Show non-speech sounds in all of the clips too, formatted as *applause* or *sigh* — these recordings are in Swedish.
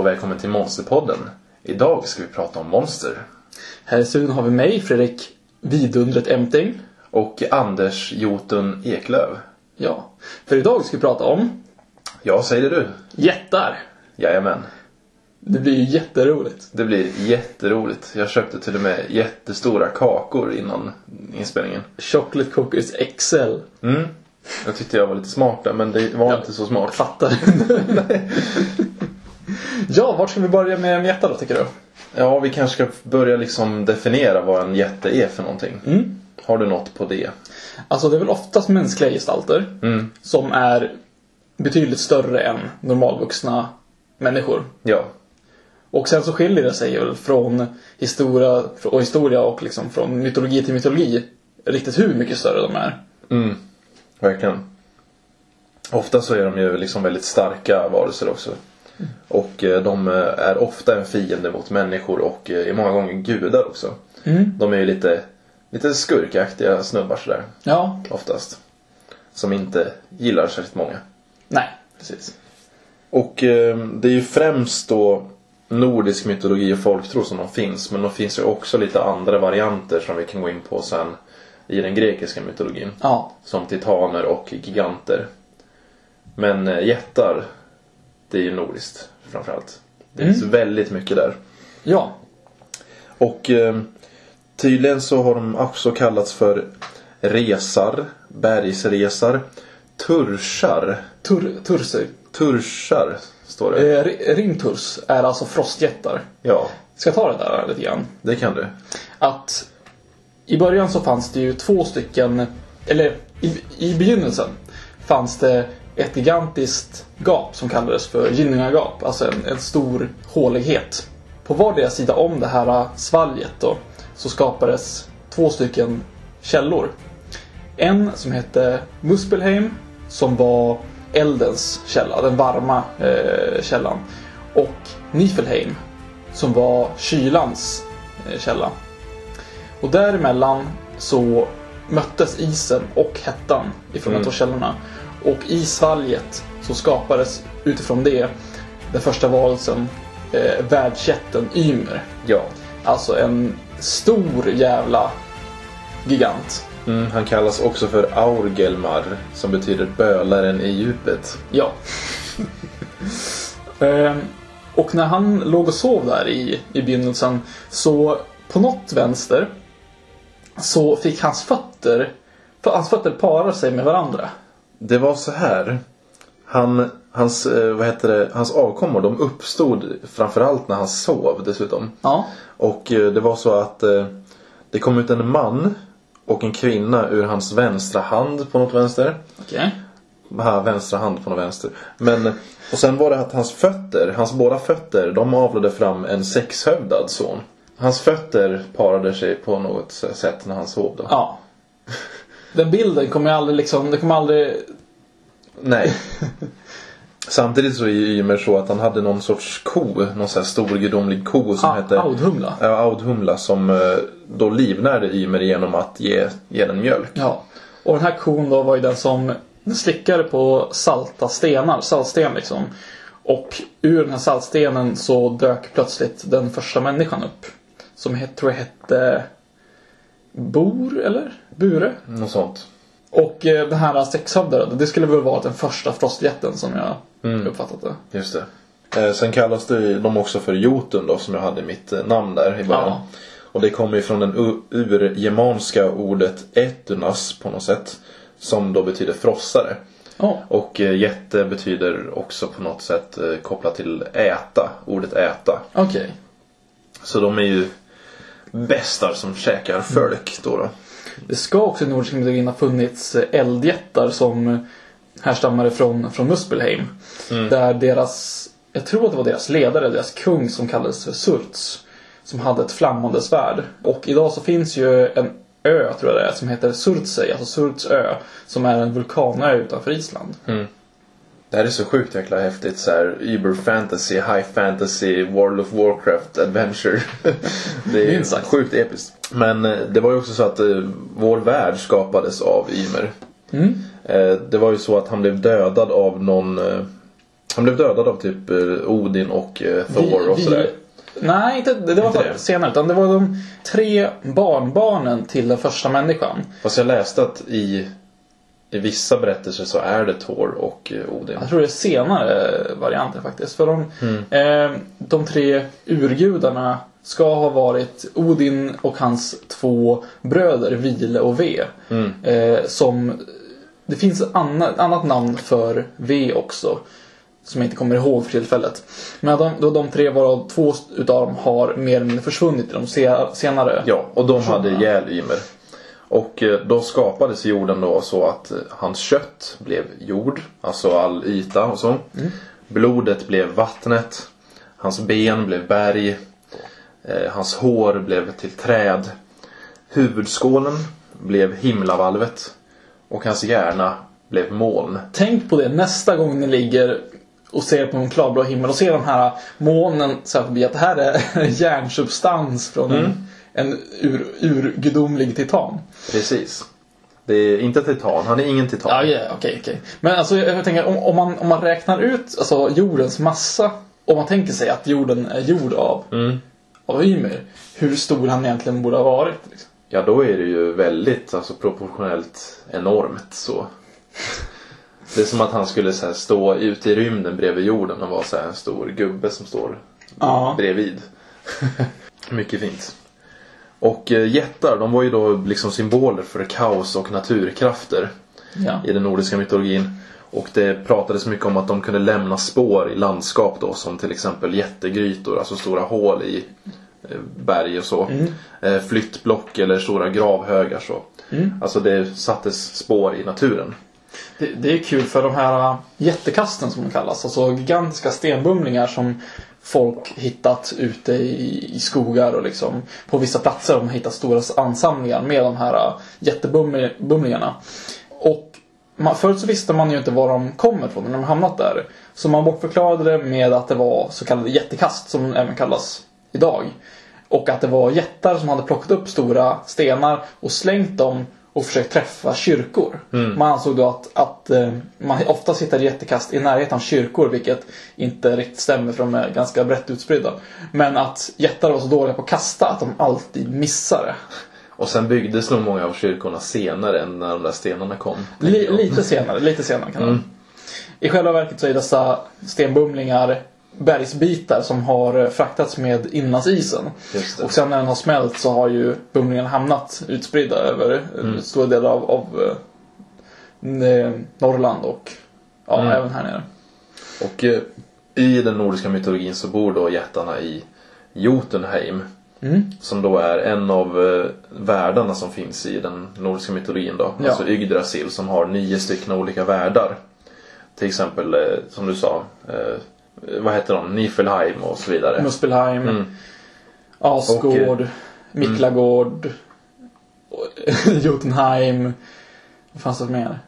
och välkommen till Monsterpodden. Idag ska vi prata om monster. Här i studion har vi mig, Fredrik Vidundret Emting. Och Anders Jotun Eklöv. Ja, för idag ska vi prata om Ja, säger det du? jättar. Jajamän. Det blir ju jätteroligt. Det blir jätteroligt. Jag köpte till och med jättestora kakor innan inspelningen. Chocolate Cookies XL. Mm. Jag tyckte jag var lite smart där, men det var inte så smart. Fattar. *laughs* *laughs* *laughs* ja, vart ska vi börja med jättar då tycker du? Ja, vi kanske ska börja liksom definiera vad en jätte är för någonting. Mm. Har du något på det? Alltså det är väl oftast mänskliga gestalter Mm. som är betydligt större än normalvuxna människor. Ja. Och sen så skiljer det sig väl från historia och historia och liksom från mytologi till mytologi riktigt hur mycket större de är. Mm. Verkligen. Ofta så är de ju liksom väldigt starka varelser också. Och eh, de eh, är ofta en fiende mot människor och eh, är många gånger gudar också. Mm. De är ju lite, lite skurkaktiga snubbar sådär. Ja, Oftast. Som inte gillar särskilt många. nej, precis. Och eh, det är ju främst då nordisk mytologi och folktro som de finns. Men de finns ju också lite andra varianter som vi kan gå in på sen i den grekiska mytologin. Ja, Som titaner och giganter. Men jättar, det är ju nordiskt framförallt. Det finns väldigt mycket där. ja, Och eh, tydligen så har de också kallats för resar, bergsresar, turschar. Tur, Tursi. Turschar, står det. Eh, ri- rimturs är alltså frostjättar. Ja, Ska jag ta det där lite grann? det kan du. Att i början så fanns det ju två stycken, eller i, i begynnelsen fanns det ett gigantiskt gap som kallades för Ginnungagap, alltså en, en stor hålighet. På vardera sida om det här svalget då så skapades två stycken källor. En som hette Muspelheim som var eldens källa, den varma eh, källan. Och Nifelheim som var kylans eh, källa. Och däremellan så möttes isen och hettan ifrån de två källorna. Och i svalget så skapades utifrån det den första varelsen, eh, världsjätten Ymer. Ja. Alltså en stor jävla gigant. Mm, han kallas också för Aurgelmar som betyder bölaren i djupet. Ja. *laughs* Ehm, och när han låg och sov där i, i begynnelsen så på något vänster så fick hans fötter hans fötter para sig med varandra. Det var så här. Han, hans, eh, vad heter det, hans avkommor de uppstod framförallt när han sov dessutom. Ja. Och eh, det var så att eh, det kom ut en man och en kvinna ur hans vänstra hand på något vänster. Okej. Ha, vänstra hand på något vänster. Men, och sen var det att hans fötter, hans båda fötter, de avlade fram en sexhövdad son. Hans fötter parade sig på något sätt när han sov då. Ja. *laughs* Den bilden kommer jag aldrig liksom, det kommer aldrig... Nej. *laughs* Samtidigt så är ju Ymer så att han hade någon sorts ko, någon sån här stor gudomlig ko som Ah, hette Audhumla. Ja, Audhumla som eh, då livnärde Ymer genom att ge, ge den mjölk. Ja. Och den här kon då var ju den som slickade på salta stenar, saltsten liksom. Och ur den här saltstenen så dök plötsligt den första människan upp. Som het, tror jag hette Bor, eller? Bure? Något sånt. Och eh, den här sexhövdade, det skulle väl vara den första frostjätten som jag uppfattat det. Just det. Eh, sen kallas det de också för Jotun då som jag hade i mitt eh, namn där i början. Ja. Och det kommer ju från den urgermanska ordet etunas på något sätt. Som då betyder frossare. Ja. Och jätte betyder också på något sätt kopplat till äta. Ordet äta. Okej. Så de är ju bästar som käkar folk då. då. Det ska också i nordiska mytologin ha funnits eh, eldjättar som härstammade från, från Muspelheim. Där deras, jag tror att det var deras ledare, deras kung som kallades för Surts. Som hade ett flammande svärd. Och idag så finns ju en ö, tror jag det är, som heter Surtsey, alltså Surts ö. Som är en vulkanö utanför Island. Det här är så sjukt jäkla häftigt så här Uber fantasy, high fantasy, World of Warcraft, adventure. *laughs* det är sjukt episkt. Men eh, det var ju också så att eh, vår värld skapades av Ymer. Mm. Eh, det var ju så att han blev dödad av någon eh, Han blev dödad av typ eh, Odin och eh, Thor och Vi- sådär. Nej, inte, det var Inte inte det? senare. Utan det var de tre barnbarnen till den första människan. Fast jag läste att i, i vissa berättelser så är det Thor och eh, Odin. Jag tror det är senare varianter faktiskt. För de, Mm. eh, de tre urgudarna ska ha varit Odin och hans två bröder Vile och Ve. Mm. Eh, som, det finns ett annat, annat namn för Ve också. Som jag inte kommer ihåg för tillfället. Men de, då de tre varav två utav dem har mer eller mindre försvunnit i de se, senare. Ja, och de hade ihjäl Ymer. Och eh, då skapades jorden då så att eh, hans kött blev jord, alltså all yta och så. Blodet blev vattnet. Hans ben blev berg. Eh, hans hår blev till träd. Huvudskålen blev himlavalvet. Och hans hjärna blev moln. Tänk på det nästa gång ni ligger och ser på en klarblå himmel och ser de här molnen så här förbi att det här är *laughs* järnsubstans från en, en ur, urgudomlig titan. Precis. Det är inte titan, han är ingen titan. Ja, ja, okej, okej. Men alltså jag, jag tänker om, om, man, om man räknar ut alltså, jordens massa. Om man tänker sig att jorden är gjord av, Mm. av Ymer. Hur stor han egentligen borde ha varit. Liksom. Ja, då är det ju väldigt alltså, proportionellt enormt så. Det är som att han skulle så här, stå ute i rymden bredvid jorden och vara så här, en stor gubbe som står Ja. bredvid. *laughs* Mycket fint. Och eh, jättar, de var ju då liksom symboler för kaos och naturkrafter Ja. i den nordiska mytologin. Och det pratades mycket om att de kunde lämna spår i landskap då som till exempel jättegrytor, alltså stora hål i eh, berg och så. Eh, Flyttblock eller stora gravhögar så. Alltså det sattes spår i naturen. Det, det är kul för de här jättekasten som de kallas. Alltså gigantiska stenbumlingar som folk hittat ute i, i skogar och liksom på vissa platser har de hittat stora ansamlingar med de här äh, jättebumlingarna. Och man, förut så visste man ju inte var de kommer ifrån när de hamnat där. Så man bortförklarade det med att det var så kallade jättekast som de även kallas idag. Och att det var jättar som hade plockat upp stora stenar och slängt dem och försökt träffa kyrkor. Man ansåg då att, att eh, man ofta hittade jättekast i närheten av kyrkor, vilket inte riktigt stämmer för de är ganska brett utspridda. Men att jättar var så dåliga på att kasta att de alltid missade. Och sen byggdes nog många av kyrkorna senare än när de där stenarna kom. jag. lite senare, lite senare kan vara. I själva verket så är dessa stenbumlingar bergsbitar som har fraktats med inlandsisen. Och sen när den har smält så har ju bumlingarna hamnat utspridda över mm. stora delar av, av eh, Norrland och ja, Mm. även här nere. Och eh, i den nordiska mytologin så bor då jättarna i Jotunheim. Mm. Som då är en av eh, världarna som finns i den nordiska mytologin då. Ja. Alltså Yggdrasil som har nio stycken olika världar. Till exempel, eh, som du sa, eh, vad heter de? Niflheim och så vidare. Muspelheim, Mm. Asgård, Miklagård, och- *laughs* Jotunheim. Vad fanns det mer?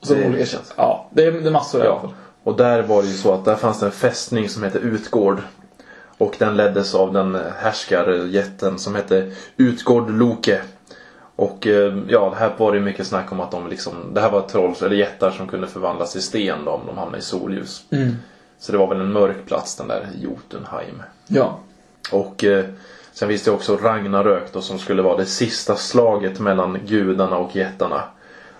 Och så Det- olika sätt. Ja, det är, det är massor i alla Ja. fall. Och där var det ju så att där fanns det en fästning som hette Utgård. Och den leddes av den härskarjätten som hette Utgård Loke. Och eh, ja, här var det mycket snack om att de liksom, det här var troll, eller jättar som kunde förvandlas till sten då, om de hamnade i solljus. Mm. Så det var väl en mörk plats den där Jotunheim. Ja. Och eh, sen finns det också Ragnarök då som skulle vara det sista slaget mellan gudarna och jättarna.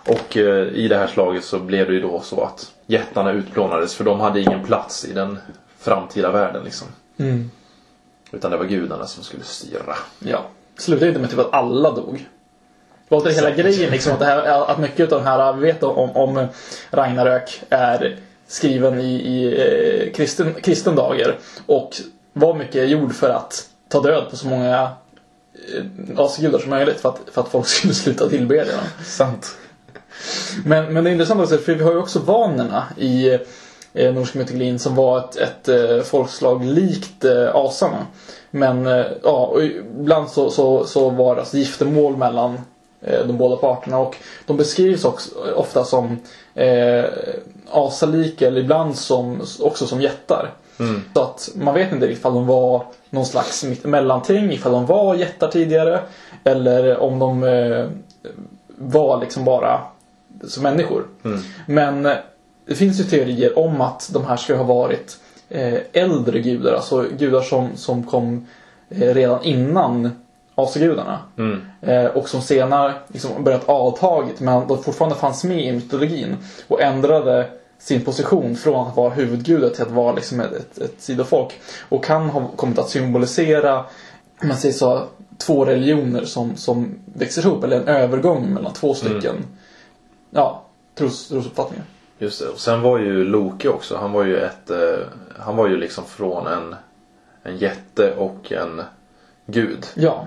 Och eh, i det här slaget så blev det ju då så att jättarna utplånades för de hade ingen plats i den framtida världen liksom. Mm. Utan det var gudarna som skulle styra. Ja. Slutade inte med typ att alla dog. Det var inte hela grejen liksom att, det här, att mycket av den här, vi vet om, om Ragnarök är skriven i, i eh, kristen, kristen dager och var mycket gjord för att ta död på så många eh, asgudar som möjligt för att, för att folk *laughs* skulle sluta tillbedja dem. Sant. Men, men det är intressant också, för vi har ju också vanerna i eh, nordiska mytologin som var ett, ett eh, folkslag likt eh, asarna. Men eh, ja, och ibland så, så, så var det alltså giftermål mellan eh, de båda parterna och de beskrivs också ofta som asalika eller ibland som, också som jättar. Så att man vet inte ifall de var någon slags mellanting, ifall de var jättar tidigare eller om de eh, var liksom bara som människor. Men eh, det finns ju teorier om att de här ska ha varit eh, äldre gudar, alltså gudar som, som kom eh, redan innan asagudarna. Eh, och som senare liksom börjat avtagit men de fortfarande fanns med i mytologin och ändrade sin position från att vara huvudgudar till att vara liksom ett, ett, ett sidofolk. Och kan ha kommit att symbolisera, man säger så, två religioner som, som växer ihop, eller en övergång mellan två stycken ja, tros, trosuppfattningar. Just det. Och sen var ju Loke också. Han var ju ett... Eh, han var ju liksom från en, en jätte och en gud. Ja.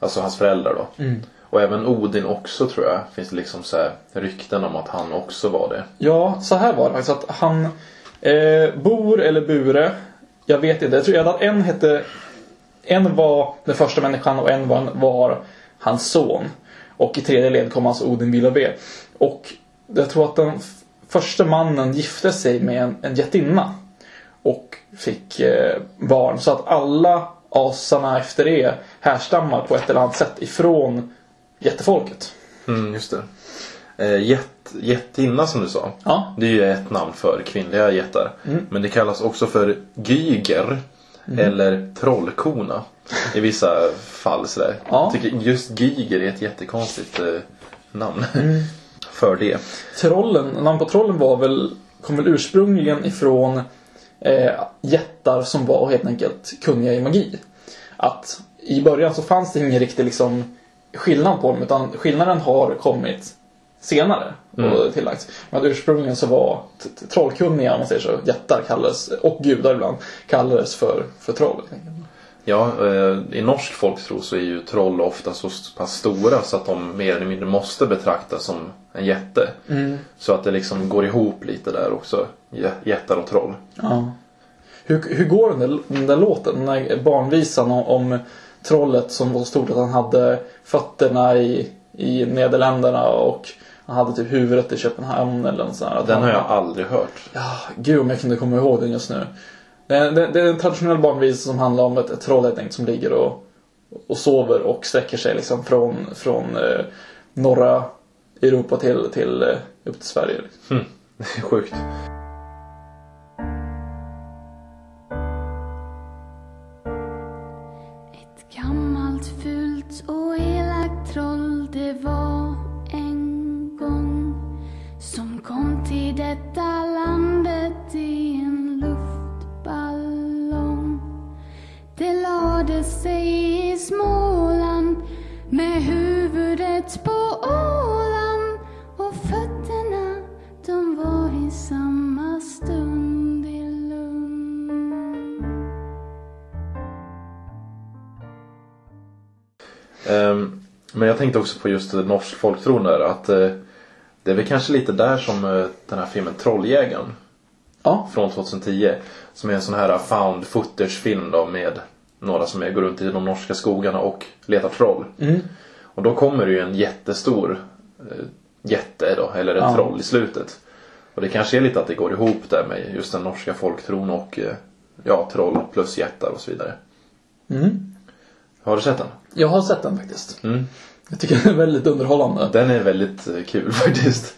Alltså hans föräldrar då. Och även Odin också tror jag. Finns det liksom så här rykten om att han också var det. Ja, så här var det faktiskt. Att han eh, Bor eller Bure. Jag vet inte. Jag tror att en hette... En var den första människan och en var, var hans son. Och i tredje led kom alltså Odin Villabe. Och jag tror att den första mannen gifte sig med en, en jättinna. Och fick eh, barn. Så att alla asarna efter det härstammar på ett eller annat sätt ifrån jättefolket. Mm, just det. Eh, jätt, jättinna som du sa. Ja. Det är ju ett namn för kvinnliga jättar. Men det kallas också för gyger. Eller trollkona. I vissa fall sådär. Ja. Jag tycker just gyger är ett jättekonstigt eh, namn. *laughs* för det. Trollen, namn på trollen var väl, kom väl ursprungligen ifrån eh, jättar som var helt enkelt kunniga i magi. Att i början så fanns det ingen riktig liksom, skillnad på dem utan skillnaden har kommit senare och tillagts. Men ursprungligen så var trollkunniga, om man säger så, jättar kallades, och gudar ibland, kallades för, för troll. Ja, eh, i norsk folktro så är ju troll ofta så pass stora så att de mer eller mindre måste betraktas som en jätte. Så att det liksom går ihop lite där också. Jä- Jättar och troll. Ja. Hur, hur går den där, den där låten? Den där barnvisan om, om trollet som var så stort att han hade fötterna i, i Nederländerna och han hade typ huvudet i Köpenhamn eller något sånt Den han, har jag aldrig hört. Ja, gud om jag kunde komma ihåg den just nu. Det är, det, det är en traditionell barnvisa som handlar om ett, ett troll helt enkelt som ligger och, och sover och sträcker sig liksom från, från eh, norra Europa till, till eh, upp till Sverige. Liksom. Det hm. är *laughs* sjukt. Tänkte också på just norsk folktron där. Att eh, det är väl kanske lite där som eh, den här filmen Trolljägaren. Ja, Från 2010. Som är en sån här found footage film då med några som är, går runt i de norska skogarna och letar troll. Och då kommer det ju en jättestor eh, jätte då, eller en Ja. troll i slutet. Och det kanske är lite att det går ihop där med just den norska folktron och ja, troll plus jättar och så vidare. Mm. Har du sett den? jag har sett den faktiskt. Mm. Jag tycker den är väldigt underhållande. Den är väldigt eh, kul *laughs* faktiskt.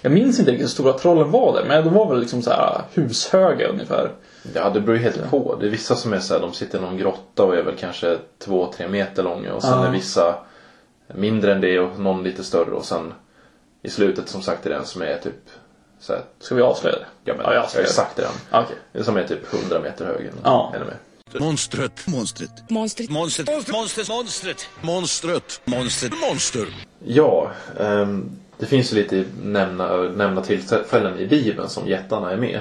Jag minns inte riktigt hur stora trollen var där, men de var väl liksom så här hushöga ungefär. Ja, det beror ju helt på. Det är vissa som är så här, de sitter i någon grotta och är väl kanske två, tre meter långa. Och sen Ja. är vissa mindre än det och någon lite större. Och sen i slutet som sagt är den som är typ så här, Ska vi avslöja det? ja, men, Ja, jag jag har avslöjar ju det. sagt det redan. Okej. Det som är typ 100 meter hög. Eller, Ja. eller mer. Monstret. Monstret. Monstret. Monstret. Monstret. Monstret. Monstret. Monstret. Monster. Ja, ehm, det finns ju lite nämna, nämna tillfällen i Bibeln som jättarna är med.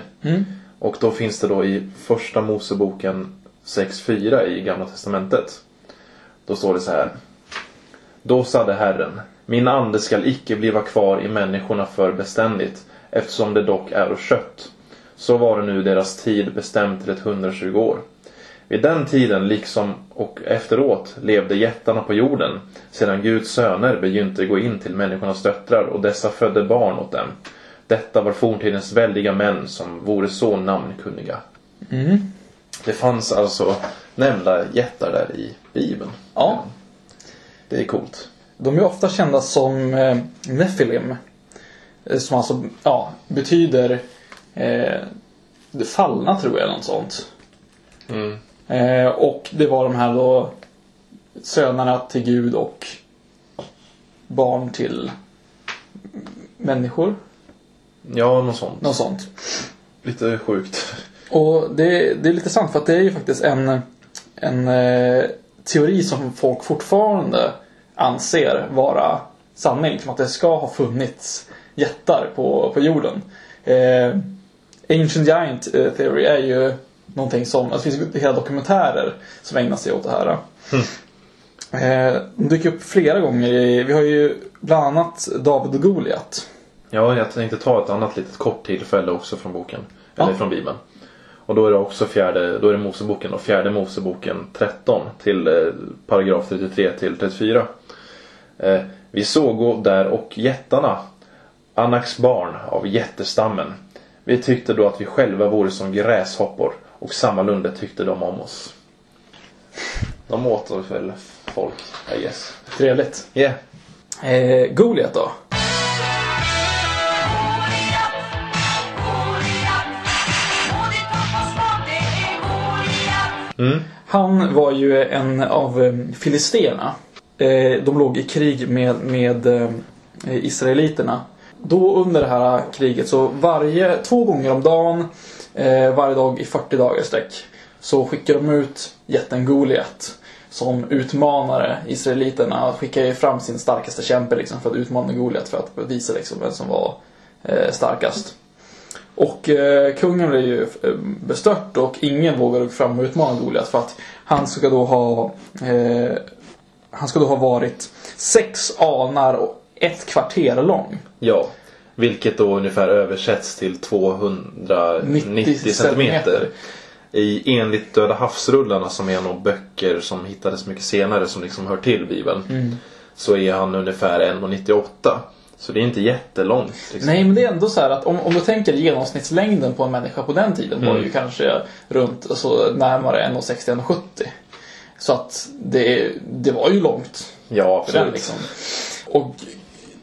Och då finns det då i första Moseboken 6.4 i Gamla Testamentet. Då står det så här. Då sade Herren, min ande skall icke bliva kvar i människorna för beständigt, eftersom det dock är kött. Så var det nu deras tid bestämt till ett 120 år. Vid den tiden, liksom och efteråt, levde jättarna på jorden, sedan Guds söner begynte gå in till människornas döttrar och dessa födde barn åt dem. Detta var forntidens väldiga män som vore så namnkunniga. Det fanns alltså nämnda jättar där i Bibeln. Ja. Det är coolt. De är ofta kända som eh, Nephilim. Eh, Som alltså ja, betyder eh, det fallna tror jag, eller något sånt. Mm. Eh, och det var de här då sönerna till Gud och barn till människor. Ja, något sånt. Något sånt. Lite sjukt. Och det, det är lite sant för att det är ju faktiskt en, en eh, teori som folk fortfarande anser vara sanning. Som att det ska ha funnits jättar på, på jorden. Eh, Ancient Giant eh, Theory är ju någonting som, alltså det finns hela dokumentärer som ägnar sig åt det här. Eh, de dyker upp flera gånger i, vi har ju bland annat David och Goliat. Ja, jag tänkte ta ett annat litet kort tillfälle också från boken. Eller Ja. från Bibeln. Och då är det också fjärde, då är det Moseboken och fjärde Moseboken 13 till eh, paragraf 33 till 34. Eh, vi såg där och jättarna, Anaks barn av jättestammen. Vi tyckte då att vi själva vore som gräshoppor och sammalunda tyckte de om oss. De åt väl folk, I guess. Trevligt. Yeah. Eh, Goliat då? Han var ju en av eh, filisterna. Eh, de låg i krig med, med eh, israeliterna. Då under det här kriget så varje, två gånger om dagen, eh, varje dag i 40 dagar sträck, så skickar de ut jätten Goliat som utmanare. Israeliterna skickar ju fram sin starkaste kämpe liksom, för att utmana Goliat för att visa liksom, vem som var eh, starkast. Och eh, kungen blev ju eh, bestört och ingen vågade gå fram och utmana Goliat för att han ska då ha eh, Han ska då ha varit sex alnar och ett kvarter lång. Ja. Vilket då ungefär översätts till 290 90 centimeter. I enligt Döda havsrullarna som är några böcker som hittades mycket senare som liksom hör till Bibeln. Mm. Så är han ungefär 1,98. Så det är inte jättelångt. Liksom. Nej men det är ändå så här att om, om du tänker genomsnittslängden på en människa på den tiden var ju kanske runt alltså, närmare 1,60-1,70. Så att det, det var ju långt. Ja, för den absolut. liksom. Och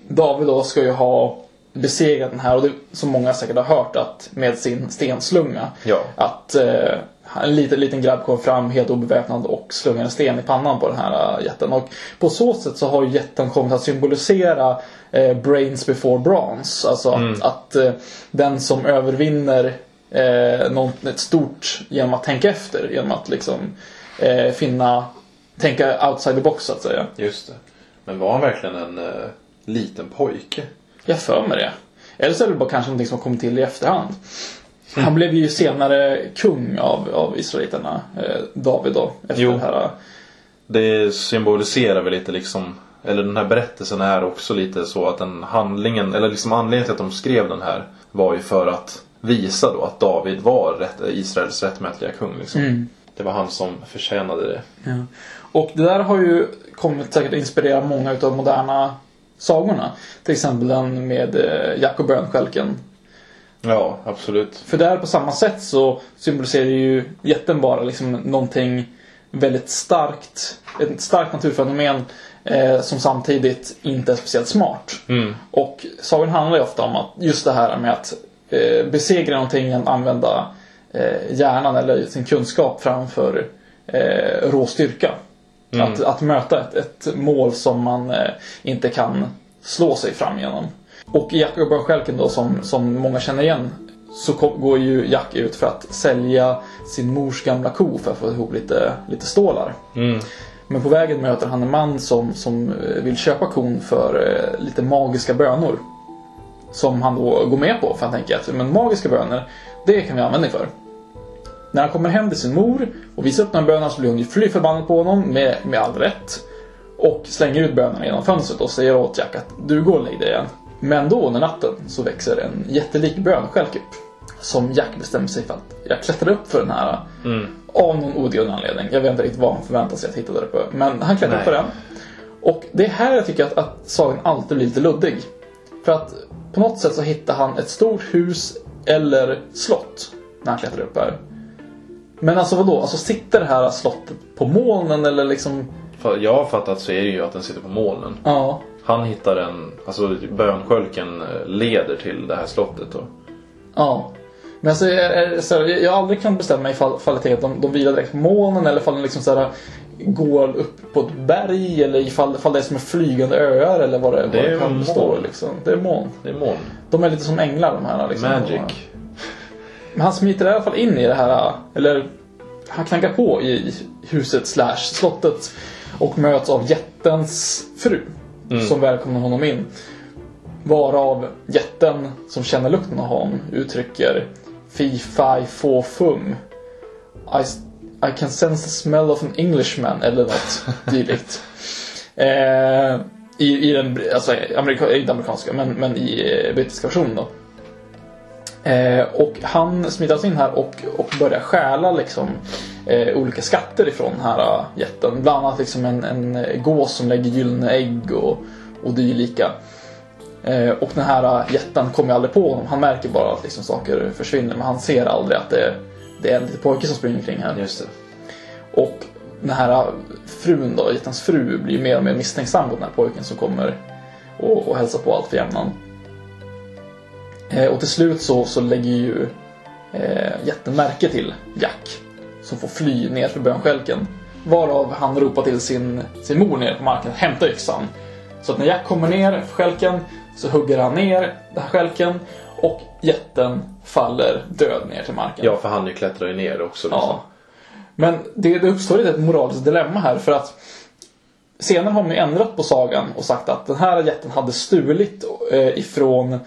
David då ska ju ha besegrat den här och det som många säkert har hört att med sin stenslunga. Ja. Att eh, en liten, liten grabb kom fram helt obeväpnad och slungade en sten i pannan på den här eh, jätten. Och på så sätt så har jätten kommit att symbolisera eh, brains before bronze. Alltså att, att eh, den som övervinner eh, något, ett stort genom att tänka efter. Genom att liksom eh, finna, tänka outside the box så att säga. Just det. Men var han verkligen en eh, liten pojke? Jag för mig det. Eller så är det bara kanske någonting som kom till i efterhand. Han blev ju senare kung av, av israeliterna, eh, David då. Efter Jo. det här. Det symboliserar väl lite liksom eller den här berättelsen är också lite så att den handlingen, eller liksom anledningen till att de skrev den här var ju för att visa då att David var rätt, Israels rättmätiga kung. Liksom. Det var han som förtjänade det. Ja. Och det där har ju kommit säkert att inspirera många utav moderna sagorna. Till exempel den med eh, Jack och bönstjälken. Ja, absolut. För där på samma sätt så symboliserar ju jätten bara liksom någonting väldigt starkt. Ett starkt naturfenomen eh, som samtidigt inte är speciellt smart. Och sagan handlar ju ofta om att just det här med att eh, besegra någonting, att använda eh, hjärnan eller sin kunskap framför eh, rå styrka. Att, att möta ett, ett mål som man eh, inte kan slå sig fram genom. Och i Jack och Bönstjälken då som, som många känner igen så kom, går ju Jack ut för att sälja sin mors gamla ko för att få ihop lite, lite stålar. Men på vägen möter han en man som, som eh, vill köpa kon för eh, lite magiska bönor. Som han då går med på för han tänker att men magiska bönor, det kan vi använda för. När han kommer hem till sin mor och visar upp de här bönerna så blir hon ju fly förbannad på honom med, med all rätt. Och slänger ut bönerna genom fönstret och säger åt Jack att du går och lägg dig igen. Men då under natten så växer en jättelik bönstjälk upp. Som Jack bestämmer sig för att jag klättrar upp för den här av någon outgrundlig anledning. Jag vet inte riktigt vad han förväntar sig att hitta där uppe. Men han klättrar upp för den. Och det är här jag tycker att, att sagan alltid blir lite luddig. För att på något sätt så hittar han ett stort hus eller slott när han klättrar upp här. Men alltså vadå? Alltså sitter det här slottet på molnen eller liksom... För jag har fattat så är det ju att den sitter på molnen. Ja. Han hittar en, alltså bönskölken eh, leder till det här slottet då. Ja. Men alltså, är, är, så här, jag jag har aldrig kunnat bestämma mig ifall, ifall det är att de, de vilar direkt på molnen eller ifall den liksom så här, går upp på ett berg eller ifall, ifall det är som en flygande öar eller vad det, vad Det det är kan bestå liksom. Det är moln. Det är moln. De är lite som änglar de här. Liksom. Magic. Men han smiter i alla fall in i det här, eller han knackar på i huset slash slottet och möts av jättens fru som välkomnar honom in. Varav jätten som känner lukten av honom uttrycker Fi, fi, få, fum. I, I can sense the smell of an Englishman eller något *laughs* dylikt. Eh, i, I den, alltså amerika, inte amerikanska, men, men i eh, brittiska versionen då. Eh, och han smittas in här och, och börjar stjäla liksom, eh, olika skatter ifrån den här eh, jätten. Bland annat liksom en, en gås som lägger gyllene ägg och, och dylika. Eh, och den här eh, jätten kommer aldrig på honom. Han märker bara att liksom, saker försvinner men han ser aldrig att det, det är en liten pojke som springer omkring här. Just det. Och den här frun då, jättens fru, blir mer och mer misstänksam mot den här pojken som kommer och, och hälsar på allt för jämnan. Eh, och till slut så, så lägger ju eh, jätten märke till Jack. Som får fly ner för bönskälken. Varav han ropar till sin, sin mor ner på marken att hämta yxan. Så att när Jack kommer ner för skälken så hugger han ner den här skälken och jätten faller död ner till marken. Ja, för han ju klättrar ju ner också. Liksom. Ja. Men det, det uppstår ett moraliskt dilemma här för att senare har man ju ändrat på sagan och sagt att den här jätten hade stulit eh, ifrån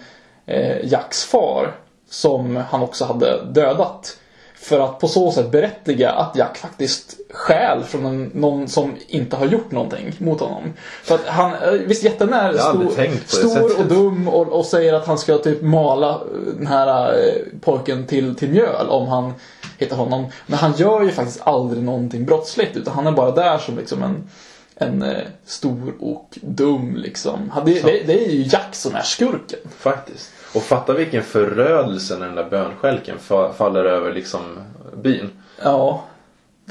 Jacks far som han också hade dödat. För att på så sätt berättiga att Jack faktiskt stjäl från en, någon som inte har gjort någonting mot honom. För att han, eh, visst jätten är stor, stor och dum och, och säger att han ska typ mala eh, den här eh, pojken till, till mjöl om han hittar honom. Men han gör ju faktiskt aldrig någonting brottsligt utan han är bara där som liksom en, en eh, stor och dum liksom. Han- Det, det, det är ju Jack som är skurken. Faktiskt. Och fatta vilken förödelse när den där bönskälken fa- faller över liksom byn. Ja.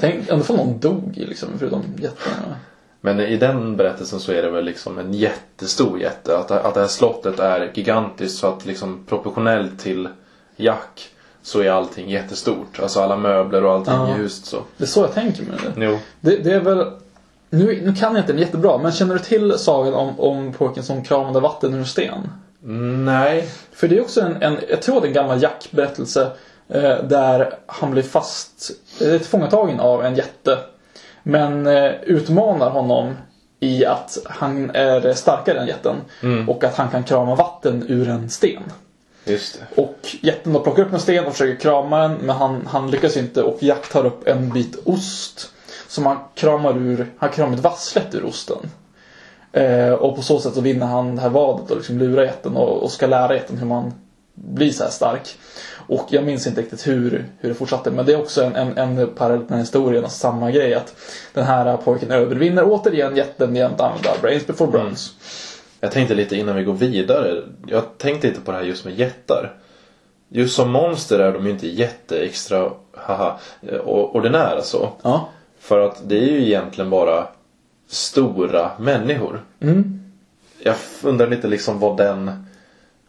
Tänk ändå för någon dog liksom förutom jättarna. Men i den berättelsen så är det väl liksom en jättestor jätte. Att, att det här slottet är gigantiskt så att liksom proportionellt till Jack så är allting jättestort. Alltså alla möbler och allting Ja. i huset så. Det är så jag tänker med det. Jo. Det, det är väl... Nu, nu kan jag inte den jättebra, men känner du till sagan om, om pojken som kramade vatten ur en sten? Nej. För det är också en, en jag tror det är en gammal Jack-berättelse eh, där han blir fast, eh, tillfångatagen av en jätte. Men eh, utmanar honom i att han är starkare än jätten och att han kan krama vatten ur en sten. Och jätten då plockar upp en sten och försöker krama den men han, han lyckas inte och Jack tar upp en bit ost som han kramar ur, han kramar ett vasslet ur osten. Eh, och på så sätt så vinner han det här vadet och liksom lurar jätten och, och ska lära jätten hur man blir så här stark. Och jag minns inte riktigt hur, hur det fortsatte men det är också en, en, en parallell till den här historien och samma grej att den här pojken övervinner återigen jätten genom att använda Brains before Bronze. Jag tänkte lite innan vi går vidare. Jag tänkte lite på det här just med jättar. Just som monster är de ju inte jätteextra haha, eh, ordinära så. Ja. För att det är ju egentligen bara stora människor. Jag undrar lite liksom vad den,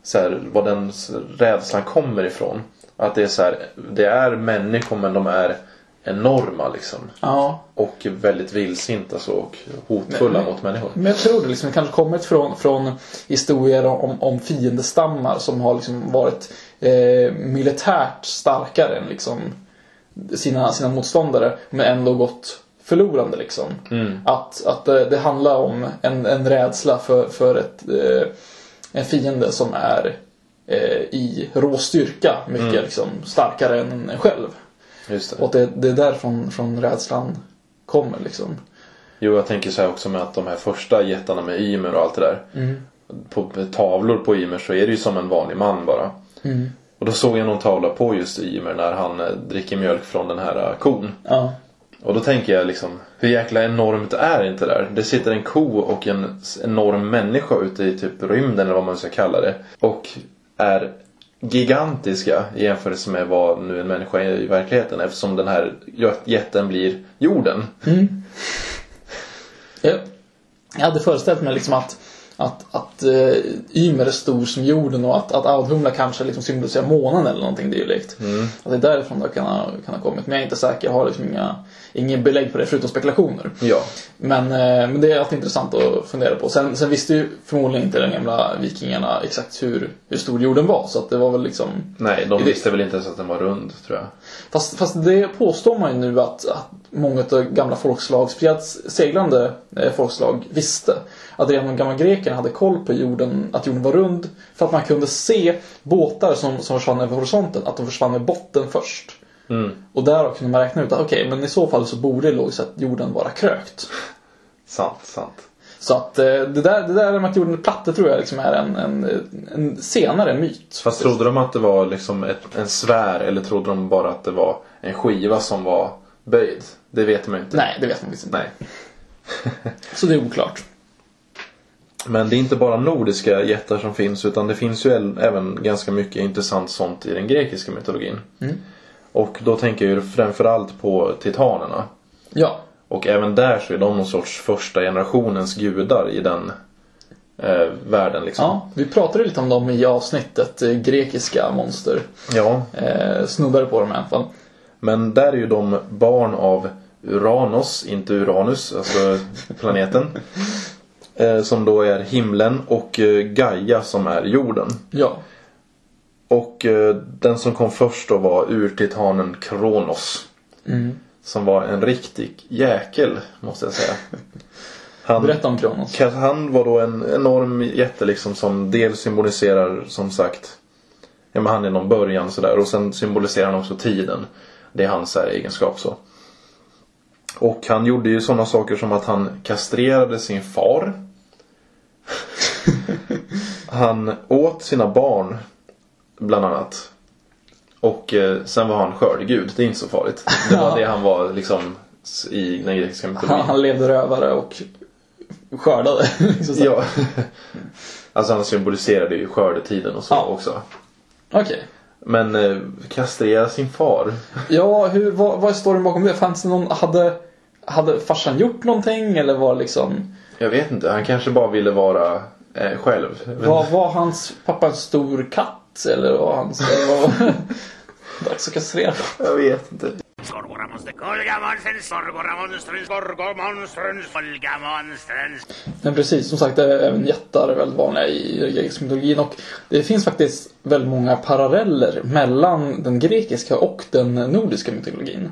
så här, vad den rädslan kommer ifrån. Att det är så här, det är människor men de är enorma liksom. ja. Och väldigt vildsinta så och hotfulla Men- mot människor. Men jag tror det liksom kanske kommit från, från historier om, om fiendestammar som har liksom varit eh, militärt starkare än liksom sina, sina motståndare men ändå gått förlorande liksom. Att, att det, det handlar om en, en rädsla för, för ett, eh, en fiende som är eh, i rå styrka mycket liksom, starkare än en själv. Just det. Och det, det är därifrån från rädslan kommer liksom. Jo, jag tänker så här också med att de här första jättarna med Ymer och allt det där. På tavlor på Ymer så är det ju som en vanlig man bara. Och då såg jag någon tavla på just Ymer när han eh, dricker mjölk från den här eh, kon. Ja. Och då tänker jag liksom, hur jäkla enormt är inte det där? Det sitter en ko och en enorm människa ute i typ rymden eller vad man ska kalla det. Och är gigantiska i jämförelse med vad nu en människa är i verkligheten eftersom den här jätten blir jorden. Jag, jag hade föreställt mig liksom att, att, att uh, Ymer är stor som jorden och att, att Audhumla kanske liksom symboliserar månen eller någonting dylikt. Att det är därifrån det kan ha, kan ha kommit. Men jag är inte säker. Jag har liksom inga, ingen belägg på det förutom spekulationer. Ja. Men, eh, men det är alltid intressant att fundera på. Sen, sen visste ju förmodligen inte de gamla vikingarna exakt hur, hur stor jorden var. Så att det var väl liksom Nej, de Det- visste väl inte ens att den var rund tror jag. Fast, fast det påstår man ju nu att, att många av gamla folkslag, speciellt seglande eh, folkslag, visste. Att redan de gamla grekerna hade koll på jorden, att jorden var rund. För att man kunde se båtar som, som försvann över horisonten, att de försvann med botten först. Och där kunde man räkna ut att okej, men i så fall så borde logiskt sett jorden vara krökt. Sant, sant. Så att eh, det där, det där med att jorden är platt, det tror jag liksom är en, en, en senare myt. Fast trodde de att det var liksom ett, en sfär eller trodde de bara att det var en skiva som var böjd? Det vet man inte. Nej, det vet man faktiskt inte. Nej. Så det är oklart. Men det är inte bara nordiska jättar som finns utan det finns ju även ganska mycket intressant sånt i den grekiska mytologin. Och då tänker jag ju framförallt på titanerna. Ja, Och även där så är de någon sorts första generationens gudar i den eh, världen liksom. Ja, vi pratade lite om dem i avsnittet eh, grekiska monster. ja. Eh, snubbade på dem i alla fall. Men där är ju de barn av Uranos, inte Uranus, alltså *laughs* planeten. Eh, som då är himlen och eh, Gaia som är jorden. Ja, Och eh, den som kom först då var urtitanen Kronos. Som var en riktig jäkel, måste jag säga. Han, *laughs* berätta om Kronos. han var då en enorm jätte liksom som dels symboliserar som sagt Ja men han är någon början sådär och sen symboliserar han också tiden. Det är hans här egenskap så. Och han gjorde ju sådana saker som att han kastrerade sin far. han åt sina barn bland annat. Och eh, sen var han skördegud, det är inte så farligt. Det var det han var liksom i den grekiska mytologin. Han, levde rövare och skördade. *laughs* liksom. Ja. Alltså han symboliserade ju skördetiden och så Ja. också. Okej. Men eh, kastrera sin far. Ja, hur, vad, vad är storyn bakom det? Fanns det någon, hade, hade farsan gjort någonting eller var liksom Jag vet inte, han kanske bara ville vara eh, själv. Var, var hans pappa en stor katt? Eller var hans... *laughs* Dags att kastrera. Jag vet inte. Sorgora monster, kolga monstren, sorgora monstren, sorgor monstren, kolga monstren. Men precis, som sagt, även jättar är väldigt vanliga i den grekiska mytologin. Och det finns faktiskt väldigt många paralleller mellan den grekiska och den nordiska mytologin.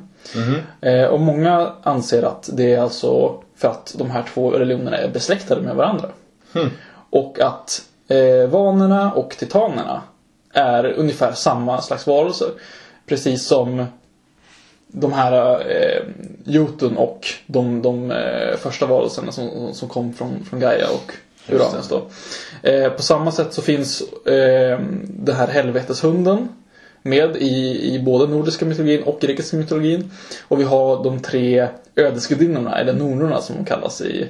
Eh, och många anser att det är alltså för att de här två religionerna är besläktade med varandra. Och att eh, vanerna och titanerna är ungefär samma slags varelser. Precis som de här eh, Jotun och de, de eh, första varelserna som, som kom från, från Gaia och Uranus då. Eh, på samma sätt så finns eh, den här helveteshunden med i, i både nordiska mytologin och grekiska mytologin. Och vi har de tre ödesgudinnorna, eller nornorna som de kallas i,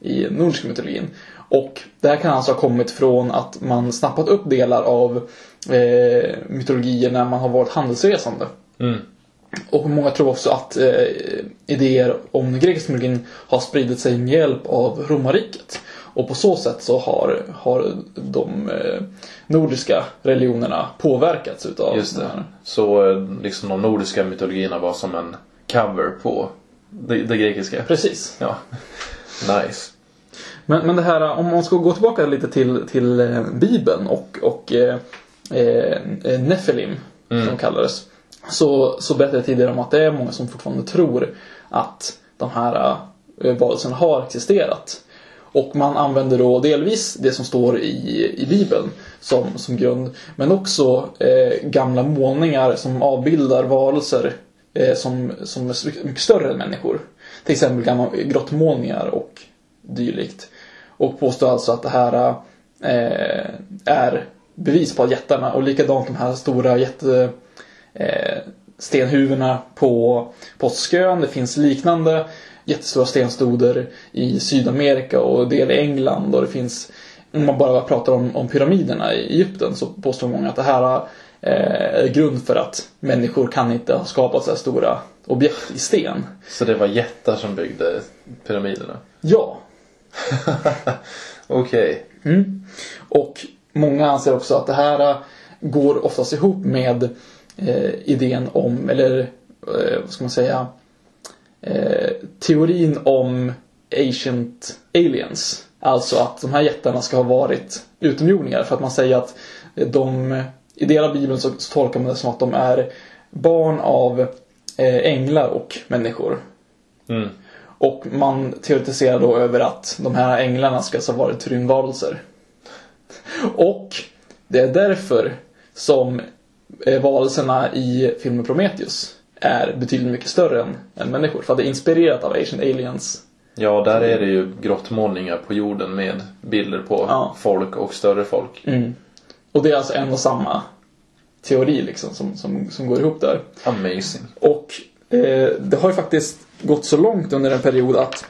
i nordiska mytologin. Och det här kan alltså ha kommit från att man snappat upp delar av eh, mytologier när man har varit handelsresande. Och många tror också att eh, idéer om den grekiska mytologin har spridit sig med hjälp av romarriket. Och på så sätt så har, har de eh, nordiska religionerna påverkats utav Just det. här. Så eh, liksom de nordiska mytologierna var som en cover på det, det grekiska. Precis. Ja. *laughs* Nice. Men, men det här, om man ska gå tillbaka lite till, till eh, Bibeln och, och eh, eh, Nefilim, som de kallades. Så, så berättade jag tidigare om att det är många som fortfarande tror att de här eh, varelserna har existerat. Och man använder då delvis det som står i, i Bibeln som, som grund. Men också eh, gamla målningar som avbildar varelser eh, som, som är mycket större än människor. Till exempel gamla grottmålningar och dylikt. Och påstår alltså att det här eh, är bevis på att jättarna och likadant de här stora jätte eh, stenhuvudena på Påskön. Det finns liknande jättestora stenstoder i Sydamerika och del i England och det finns om man bara pratar om, om pyramiderna i Egypten så påstår många att det här eh, är grund för att människor kan inte ha skapat så här stora objekt i sten. Så det var jättar som byggde pyramiderna? Ja. *laughs* Okej. Mm. Och många anser också att det här går oftast ihop med eh, idén om, eller eh, vad ska man säga, eh, teorin om ancient aliens. Alltså att de här jättarna ska ha varit utomjordingar för att man säger att de, i delar av Bibeln så, så tolkar man det som att de är barn av eh, änglar och människor. Mm. Och man teoretiserar då över att de här änglarna ska alltså ha varit rymdvarelser. Och det är därför som varelserna i filmen Prometheus är betydligt mycket större än, än människor. För att det är inspirerat av Asian Aliens. Ja, där är det ju grottmålningar på jorden med bilder på Ja. folk och större folk. Och det är alltså en och samma teori liksom som, som, som går ihop där. Amazing. Och eh, det har ju faktiskt gått så långt under en period att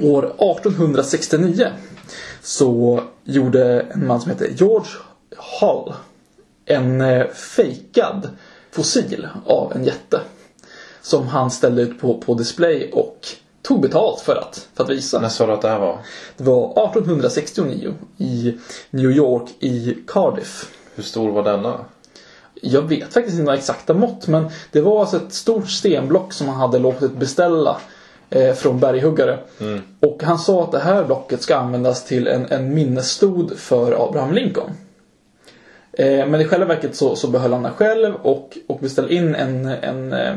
år 1869 så gjorde en man som heter George Hull en eh, fejkad fossil av en jätte. Som han ställde ut på, på display och tog betalt för att, för att visa. När sa du att det här var? Det var 1869 i New York i Cardiff. Hur stor var denna? Jag vet faktiskt inte några exakta mått men det var alltså ett stort stenblock som han hade låtit beställa eh, från berghuggare. Och han sa att det här blocket ska användas till en, en minnesstod för Abraham Lincoln. Eh, men i själva verket så, så behöll han den själv och, och beställde in en, en eh,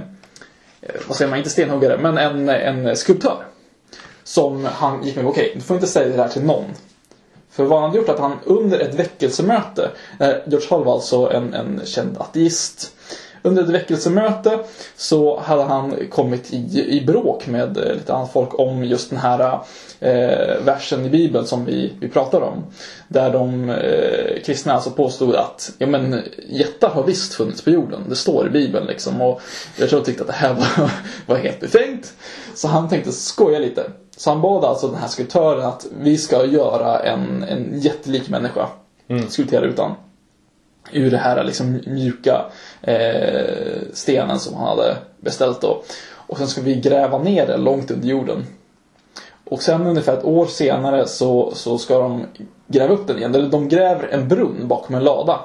eh, vad säger man, inte stenhuggare, men en, en skulptör. Som han gick med på, okej, du får inte säga det här till någon. För vad han hade gjort att han under ett väckelsemöte, eh, George Hall var alltså en, en känd ateist. Under ett väckelsemöte så hade han kommit i, i bråk med eh, lite annat folk om just den här eh, versen i Bibeln som vi, vi pratar om. Där de eh, kristna alltså påstod att ja, men, jättar har visst funnits på jorden. Det står i Bibeln liksom. Och jag tror tyckte att det här var, *laughs* var helt befängt. Så han tänkte skoja lite. Så han bad alltså den här skulptören att vi ska göra en, en jättelik människa. Skulptera utan ur det här liksom mjuka eh, stenen som han hade beställt då. Och sen ska vi gräva ner det långt under jorden. Och sen ungefär ett år senare så, så ska de gräva upp den igen. Eller de gräver en brunn bakom en lada.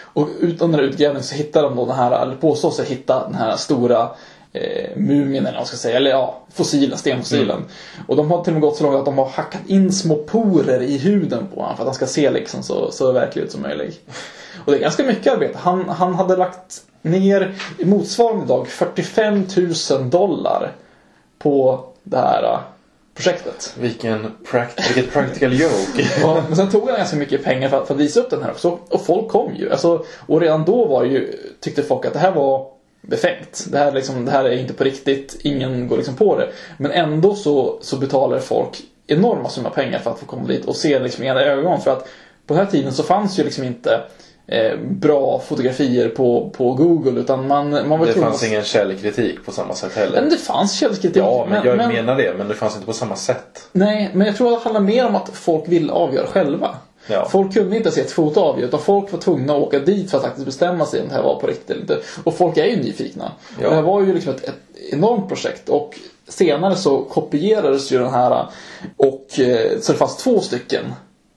Och utan den här utgrävningen så hittar de då den här, eller påstår sig hitta den här stora eh, mumien eller vad man ska säga, eller ja, fossilen, stenfossilen. Och de har till och med gått så långt att de har hackat in små porer i huden på honom för att han ska se liksom så, så verklig ut som möjligt. Och det är ganska mycket arbete. Han, han hade lagt ner i motsvarande dag 45 000 dollar på det här eh, projektet. Vilken pract- vilket practical joke. *laughs* Ja, men sen tog han ganska mycket pengar för att, för att visa upp den här också. Och folk kom ju. Alltså, och redan då var ju, tyckte folk att det här var befängt. Det här, liksom, det här är inte på riktigt. Ingen går liksom på det. Men ändå så, så betalar folk enorma summor pengar för att få komma dit och se liksom, i era ögon. För att på den här tiden så fanns ju liksom inte bra fotografier på, på Google. Utan man, man var Det fanns ingen källkritik på samma sätt Men heller. det fanns källkritik. Ja, men jag menar det. Men det fanns inte på samma sätt. Nej, men jag tror att det handlar mer om att folk vill avgöra själva. Ja. Folk kunde inte se ett foto avgöra utan folk var tvungna att åka dit för att faktiskt bestämma sig om det här var på riktigt eller inte. Och folk är ju nyfikna. Ja. Och det här var ju liksom ett, ett enormt projekt och senare så kopierades ju den här och eh, så det fanns två stycken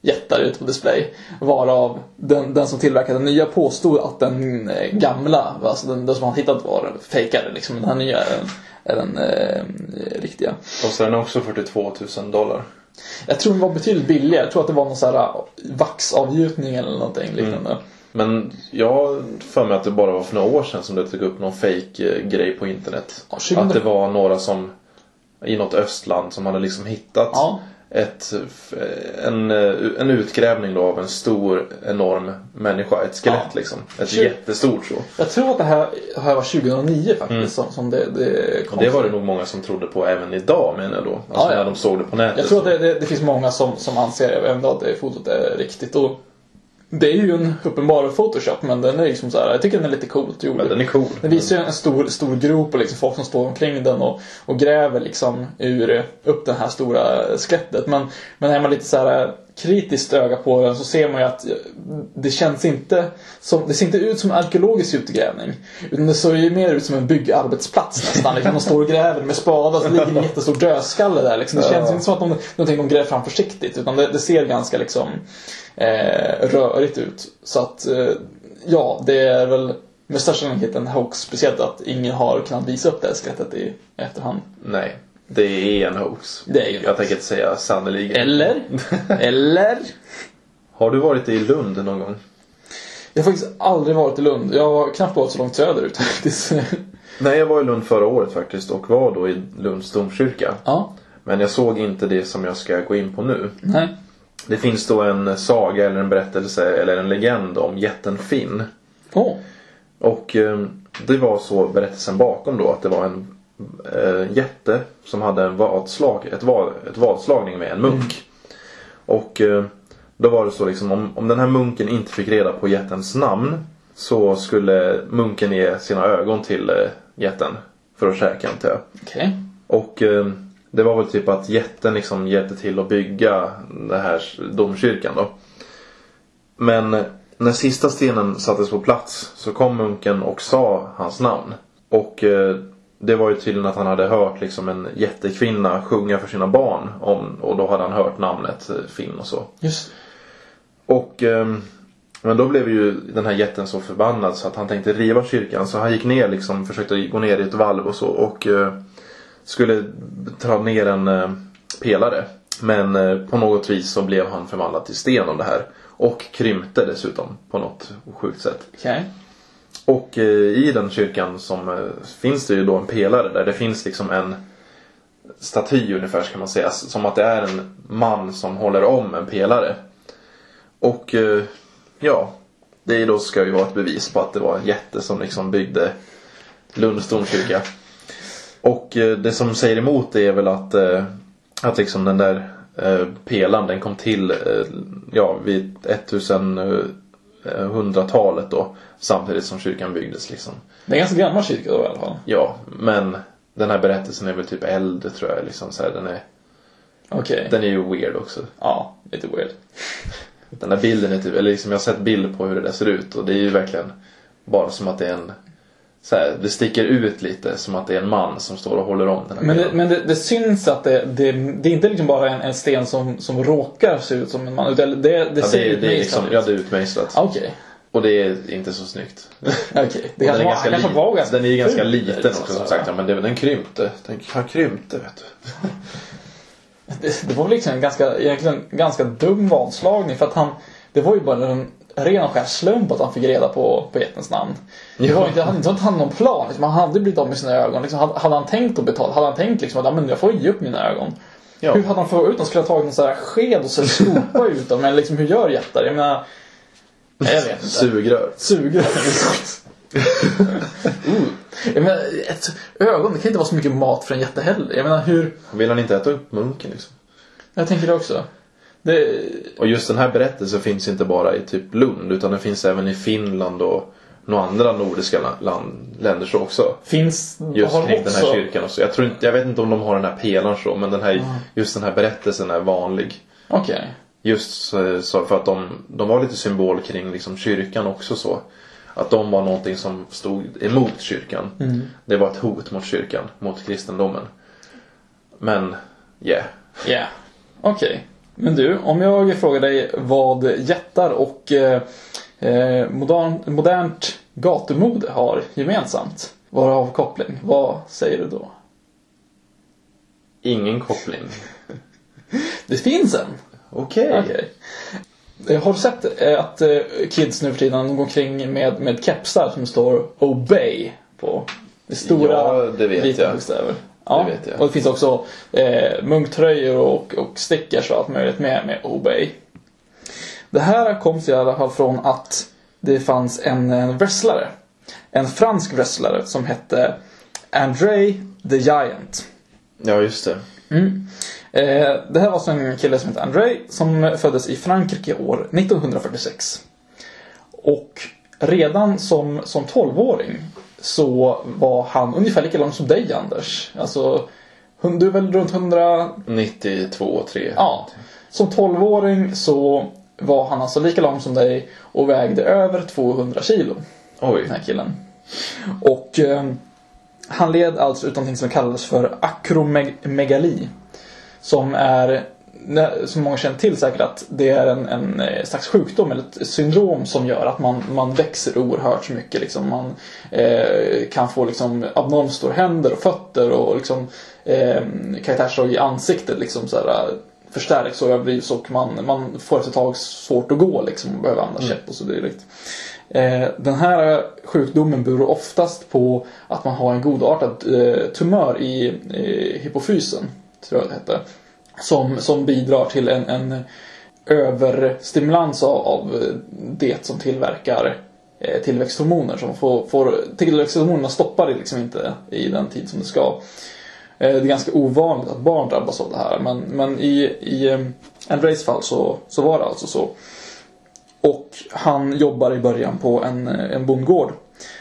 jättar ute på display. Varav den, den som tillverkade den nya påstod att den gamla, alltså den, den som han hittat var fejkade liksom. Den här nya är den, är den eh, riktiga. Kostar den också 42 000 dollar. Jag tror den var betydligt billigare. Jag tror att det var någon sån här äh, vaxavgjutning eller någonting liknande. Men jag för mig att det bara var för några år sedan som det tog upp någon fake eh, grej på internet. Ja, 2000 Att det var några som i något östland som hade liksom hittat Ja. Ett, en, en utgrävning då av en stor, enorm människa. Ett skelett Ja. liksom. Ett Tjugo- jättestort så. Jag tror att det här, här var 2009 faktiskt som, som det, det kom. Och det var det nog många som trodde på även idag menar jag då. Alltså Ja, ja. när de såg det på nätet. Jag tror att det, det, det finns många som, som anser även att det fotot är riktigt. Och det är ju en uppenbar Photoshop men den är liksom så här, jag tycker den är lite coolt gjord. Men den är cool. Den visar ju en stor, stor grop och liksom folk som står omkring den och, och gräver liksom ur, upp det här stora skelettet. Men, men är man lite så här kritiskt öga på den så ser man ju att det känns inte som, det ser inte ut som en arkeologisk utgrävning. Utan det ser ju mer ut som en byggarbetsplats nästan. Liksom, de står och gräver med spadar så ligger en jättestor dödskalle där. Liksom. Det känns inte som att de, någonting de gräver fram försiktigt. Utan det, det ser ganska liksom eh, rörigt ut. Så att eh, ja, det är väl med största sannolikhet en hoax. Speciellt att ingen har kunnat visa upp det här skelettet i efterhand. Nej. Det är en hoax. Det är ju en Jag tänker inte säga sannoliken. Eller? *laughs* Eller? Har du varit i Lund någon gång? Jag har faktiskt aldrig varit i Lund. Jag har knappt varit så långt söderut *laughs* faktiskt. Nej, jag var i Lund förra året faktiskt och var då i Lunds domkyrka. ja, Men jag såg inte det som jag ska gå in på nu. nej. Det finns då en saga eller en berättelse eller en legend om jätten Finn. Åh, Och eh, det var så berättelsen bakom då att det var en eh, jätte som hade en vadslag, ett, vad, ett vadslagning med en munk. Och eh, då var det så liksom om, om den här munken inte fick reda på jättens namn så skulle munken ge sina ögon till eh, jätten för att käka antar jag. okej. Och eh, det var väl typ att jätten liksom hjälpte till att bygga den här domkyrkan då. Men när sista stenen sattes på plats så kom munken och sa hans namn. Och eh, det var ju tydligen att han hade hört liksom en jättekvinna sjunga för sina barn. Om, och då hade han hört namnet eh, Finn och så. Just Och ehm, men då blev ju den här jätten så förbannad så att han tänkte riva kyrkan. Så han gick ner liksom, försökte gå ner i ett valv och så. Och eh, skulle ta ner en eh, pelare. Men eh, på något vis så blev han förvandlad till sten av det här. Och krympte dessutom på något sjukt sätt. Okej. Och eh, i den kyrkan som finns det ju då en pelare där det finns liksom en staty ungefär ska man säga. Som att det är en man som håller om en pelare. Och ja, det då ska ju vara ett bevis på att det var en jätte som liksom byggde Lunds domkyrka. Och eh, det som säger emot det är väl att, eh, att liksom den där eh, pelaren den kom till ja, vid 1100-talet då. Samtidigt som kyrkan byggdes liksom. Det är en ganska gammal kyrka då i alla fall. Ja, men den här berättelsen är väl typ äldre tror jag. Liksom så här, den, är, Okej. den är ju weird också. Ja, lite weird. Den här bilden är typ, eller liksom jag har sett bild på hur det där ser ut och det är ju verkligen bara som att det är en så här, det sticker ut lite som att det är en man som står och håller om den här Men, det, men det, det syns att det, det, det är inte liksom bara en, en sten som, som råkar se ut som en man. Utan det, det, ja, ser det, är- det är liksom, utmejslat ja ut. det är utmejslat. Ah, Okej. Och det är inte så snyggt. *laughs* Okej. Det Och kanske den är var, ganska, var ganska den är ju ganska liten liksom, också som sagt. Ja, men det, den krympte. Den han krympte vet du. Det, det var väl liksom en ganska, egentligen ganska dum vadslagning för att han Det var ju bara en ren och skär slump att han fick reda på, på jättens namn. Det var inte, han, inte att han hade någon plan. Liksom, han hade blivit av med sina ögon. Liksom, hade, hade han tänkt att betala, hade han tänkt liksom att "Ja, men jag får ge upp mina ögon. Ja. Hur hade han fått ut dem? Skulle ha tagit en sån här sked och så skopa *laughs* ut dem? Men liksom hur gör jättar? Jag menar... Jag vet inte. Sugrör. Sugrör. uh. *laughs* Jag menar, ett ögon, det kan inte vara så mycket mat för en jätte heller. Jag menar hur... Vill han inte äta upp munken liksom? Jag tänker det också. Det... Och just den här berättelsen finns inte bara i typ Lund utan den finns även i Finland och några andra nordiska la- land, länder så också. Finns... Just har kring den också- här kyrkan och så. Jag, tror inte, jag vet inte om de har den här pelaren så men den här, just den här berättelsen är vanlig. Okej. Just så, för att de, de var lite symbol kring liksom kyrkan också så. Att de var någonting som stod emot kyrkan. Det var ett hot mot kyrkan, mot kristendomen. Men, yeah. Ja. Okej. Men du, om jag frågar dig vad jättar och eh, eh, modern, modernt gatumode har gemensamt. Varav koppling. Vad säger du då? Ingen koppling. *laughs* Det finns en. Okej. Okej. Eh, Har du sett eh, att kids nu för tiden går omkring med, med kepsar som står Obey på? Det stora Ja, det vet jag. bokstäver. Ja, Det och det finns också eh, munktröjor och, och stickers och allt möjligt med, med Obey. Det här kom sig i alla fall från att det fanns en, en wrestlare. En fransk wrestlare som hette André the Giant. Ja, just det. Eh, det här var alltså en kille som hette André som föddes i Frankrike år 1946. Och redan som, som 12-åring så var han ungefär lika lång som dig Anders. Alltså, du är väl runt 100... 92, 3. Ja. Som 12-åring så var han alltså lika lång som dig och vägde över 200 kilo. Oj. Den här killen. Och eh, han led alltså ut någonting som kallades för akromegali. Som är, som många känner till säkert, att det är en, en eh, slags sjukdom eller ett syndrom som gör att man, man växer oerhört mycket. Liksom. Man eh, kan få liksom, abnormt stora händer och fötter och liksom, eh, karaktärsdrag i ansiktet liksom, så här, eh, förstärks och överdrivs och man, man får efter ett tag svårt att gå liksom, och behöver använda käpp och så direkt. Eh, den här sjukdomen beror oftast på att man har en godartad eh, tumör i eh, hypofysen, tror jag det heter. Som, som bidrar till en, en överstimulans av, av det som tillverkar eh, tillväxthormoner. Som får, får, tillväxthormonerna stoppar det liksom inte i den tid som det ska. Eh, Det är ganska ovanligt att barn drabbas av det här men, men i, i eh, fall så, så var det alltså så. Och han jobbar i början på en, en bondgård.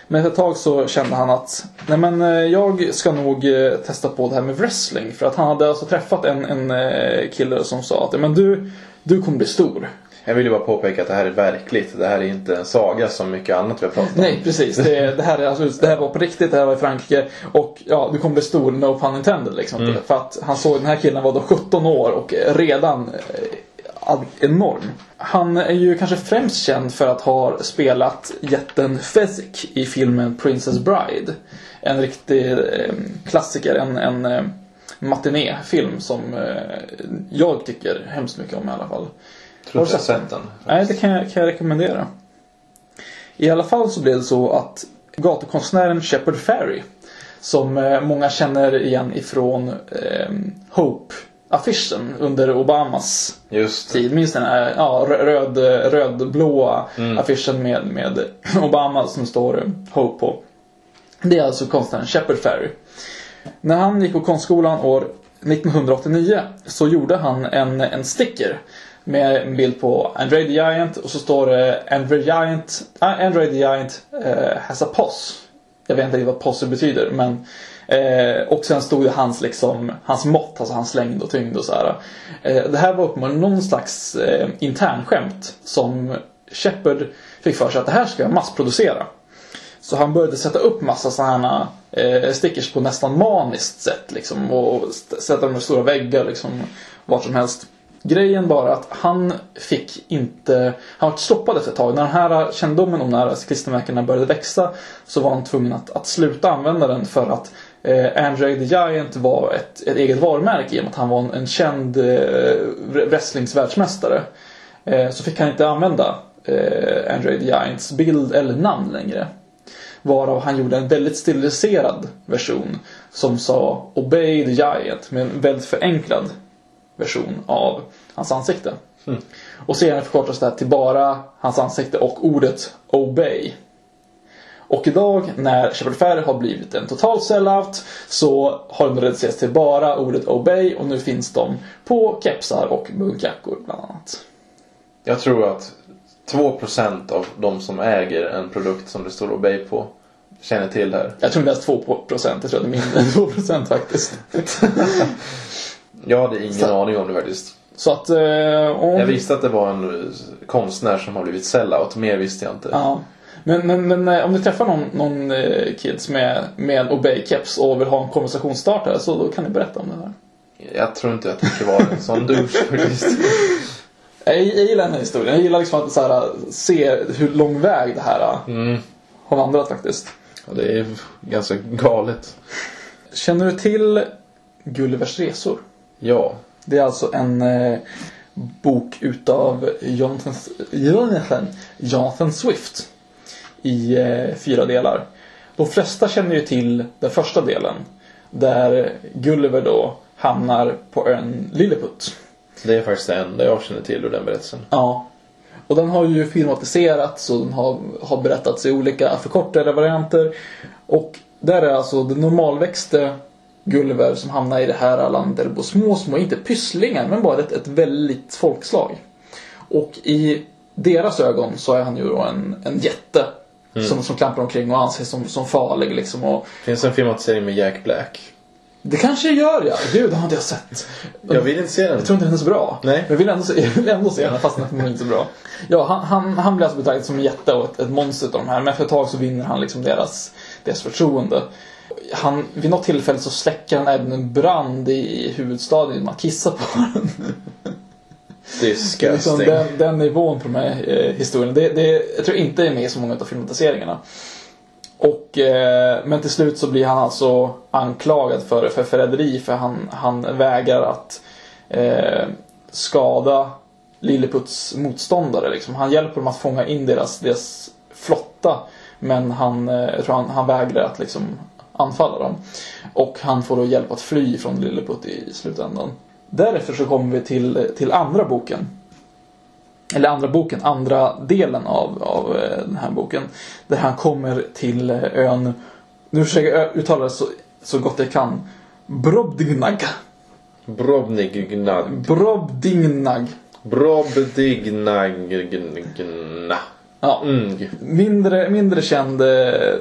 Men efter ett tag så kände han att Nej men eh, jag ska nog eh, testa på det här med wrestling. För att han hade alltså träffat en, en eh, kille som sa att men du, du kommer bli stor. Jag vill ju bara påpeka att det här är verkligt. Det här är inte en saga som mycket annat vi har pratat om. Nej precis, det, det, här är alltså, det här var på riktigt, det här var i Frankrike. Och ja, du kommer bli stor, no pun intended liksom. För att han såg den här killen var då 17 år och redan enorm. Han är ju kanske främst känd för att ha spelat jätten Fezzik i filmen Princess Bride. En riktig eh, klassiker, en, en eh, matinéfilm som eh, jag tycker hemskt mycket om i alla fall. Tror inte jag har sett den. Nej, det kan jag, kan jag rekommendera. I alla fall så blev det så att gatukonstnären Shepard Fairey som många känner igen ifrån eh, Hope-affischen under Obamas tid. Minns den här ja, rö- röd, rödblåa affischen med, med Obama som står Hope på. Det är alltså konstnären Shepard Fairey. När han gick på konstskolan år 1989 så gjorde han en, en sticker med en bild på Andre the Giant och så står det Andre Giant, uh, Andre the Giant eh, has a posse. Jag vet inte riktigt vad posse betyder men eh, och sen stod det hans, liksom, hans mått, alltså hans längd och tyngd och så här. Eh, det här var uppenbarligen någon slags eh, internskämt som Shepard fick för sig att det här ska jag massproducera. Så han började sätta upp massa sådana här eh, stickers på nästan maniskt sätt liksom. Och sätta dem i stora väggar liksom. Vart som helst. Grejen bara att han fick inte... Han var stoppad efter ett tag. När den här kännedomen om när klistermärkena började växa så var han tvungen att, att sluta använda den för att eh, Andre the Giant var ett, ett eget varumärke i och med att han var en, en känd eh, wrestlingsvärldsmästare. Eh, så fick han inte använda eh, Andre the Giants bild eller namn längre. Varav han gjorde en väldigt stiliserad version som sa Obey the Giant med en väldigt förenklad version av hans ansikte. Och senare förkortas det här till bara hans ansikte och ordet Obey. Och idag när Shepard Fairey har blivit en total sellout så har de reducerats till bara ordet Obey och nu finns de på kepsar och munkjackor bland annat. Jag tror att 2% av de som äger en produkt som det står Obey på känner till det här. Jag tror inte ens 2%, jag tror att det är mindre än 2% faktiskt. *laughs* Jag hade ingen Så- aning om det faktiskt. Så att eh, om... Jag visste att det var en konstnär som har blivit sellout. Mer visste jag inte. Ja. Men, men, men eh, om du träffar någon, någon eh, kids med, med Obey-keps och vill ha en konversationsstartare så då kan ni berätta om det här. Jag tror inte jag tänker vara en sån douche *laughs* faktiskt. Jag, jag gillar den här historien. Jag gillar liksom att så här, se hur lång väg det här Mm. har vandrat faktiskt. Ja, det är ganska galet. Känner du till Gullivers resor? Ja. Det är alltså en eh, bok utav Jonathan, Jonathan, Jonathan Swift i eh, fyra delar. De flesta känner ju till den första delen. Där Gulliver då hamnar på ön Lilliput. Det är faktiskt det enda jag känner till ur den berättelsen. Ja. Och den har ju filmatiserats och den har, har berättats i olika förkortade varianter. Och där är alltså den normalväxte Gulliver som hamnar i det här landet bor små, små, inte pysslingar, men bara ett, ett väldigt folkslag. Och i deras ögon så är han ju då en, en jätte. Som, som klampar omkring och anses som, som farlig liksom. Och Finns en filmatisering med Jack Black? det kanske gör ja. Gud, har inte jag sett. Jag vill inte se den. Jag tror inte den är så bra. Nej. Men jag vill ändå se, jag vill ändå se den fast den är inte så bra. Ja, han, han, han blir alltså betraktad som en jätte och ett, ett monster av de här. Men efter ett tag så vinner han liksom deras, deras förtroende. Han, vid något tillfälle så släcker han även en brand i huvudstaden genom att kissa på den. Disgusting. liksom den, den nivån på de här eh, historierna. Det, det, jag tror inte det är med i så många av filmatiseringarna. Och, eh, men till slut så blir han alltså anklagad för, för förräderi för han, han vägrar att eh, skada Lilleputs motståndare. Liksom. Han hjälper dem att fånga in deras, deras flotta men han, eh, jag tror han, han vägrar att liksom, anfalla dem. Och han får då hjälp att fly från Lilleput i slutändan. Därefter så kommer vi till, till andra boken. Eller andra boken, andra delen av, av eh, den här boken. Där han kommer till eh, ön, nu försöker jag uttala det så, så gott jag kan. Brobdingnag. Brobnignag. Brobdingnag. Brobdignagna. Ja, Mm. mindre, mindre känd eh,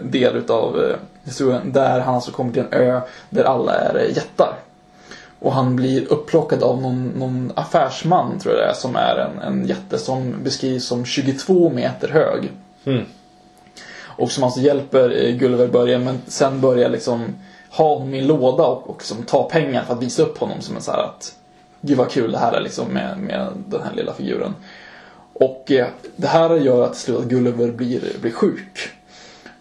del utav historien där han alltså kommer till en ö där alla är jättar. Och han blir upplockad av någon, någon affärsman tror jag det är som är en, en jätte som beskrivs som 22 meter hög. Mm. Och som alltså hjälper eh, Gulliver i början men sen börjar liksom ha honom i en låda och, och liksom ta pengar för att visa upp honom som en så här att Gud vad kul det här är liksom med, med den här lilla figuren. Och eh, det här gör att till slut att Gulliver blir, blir sjuk.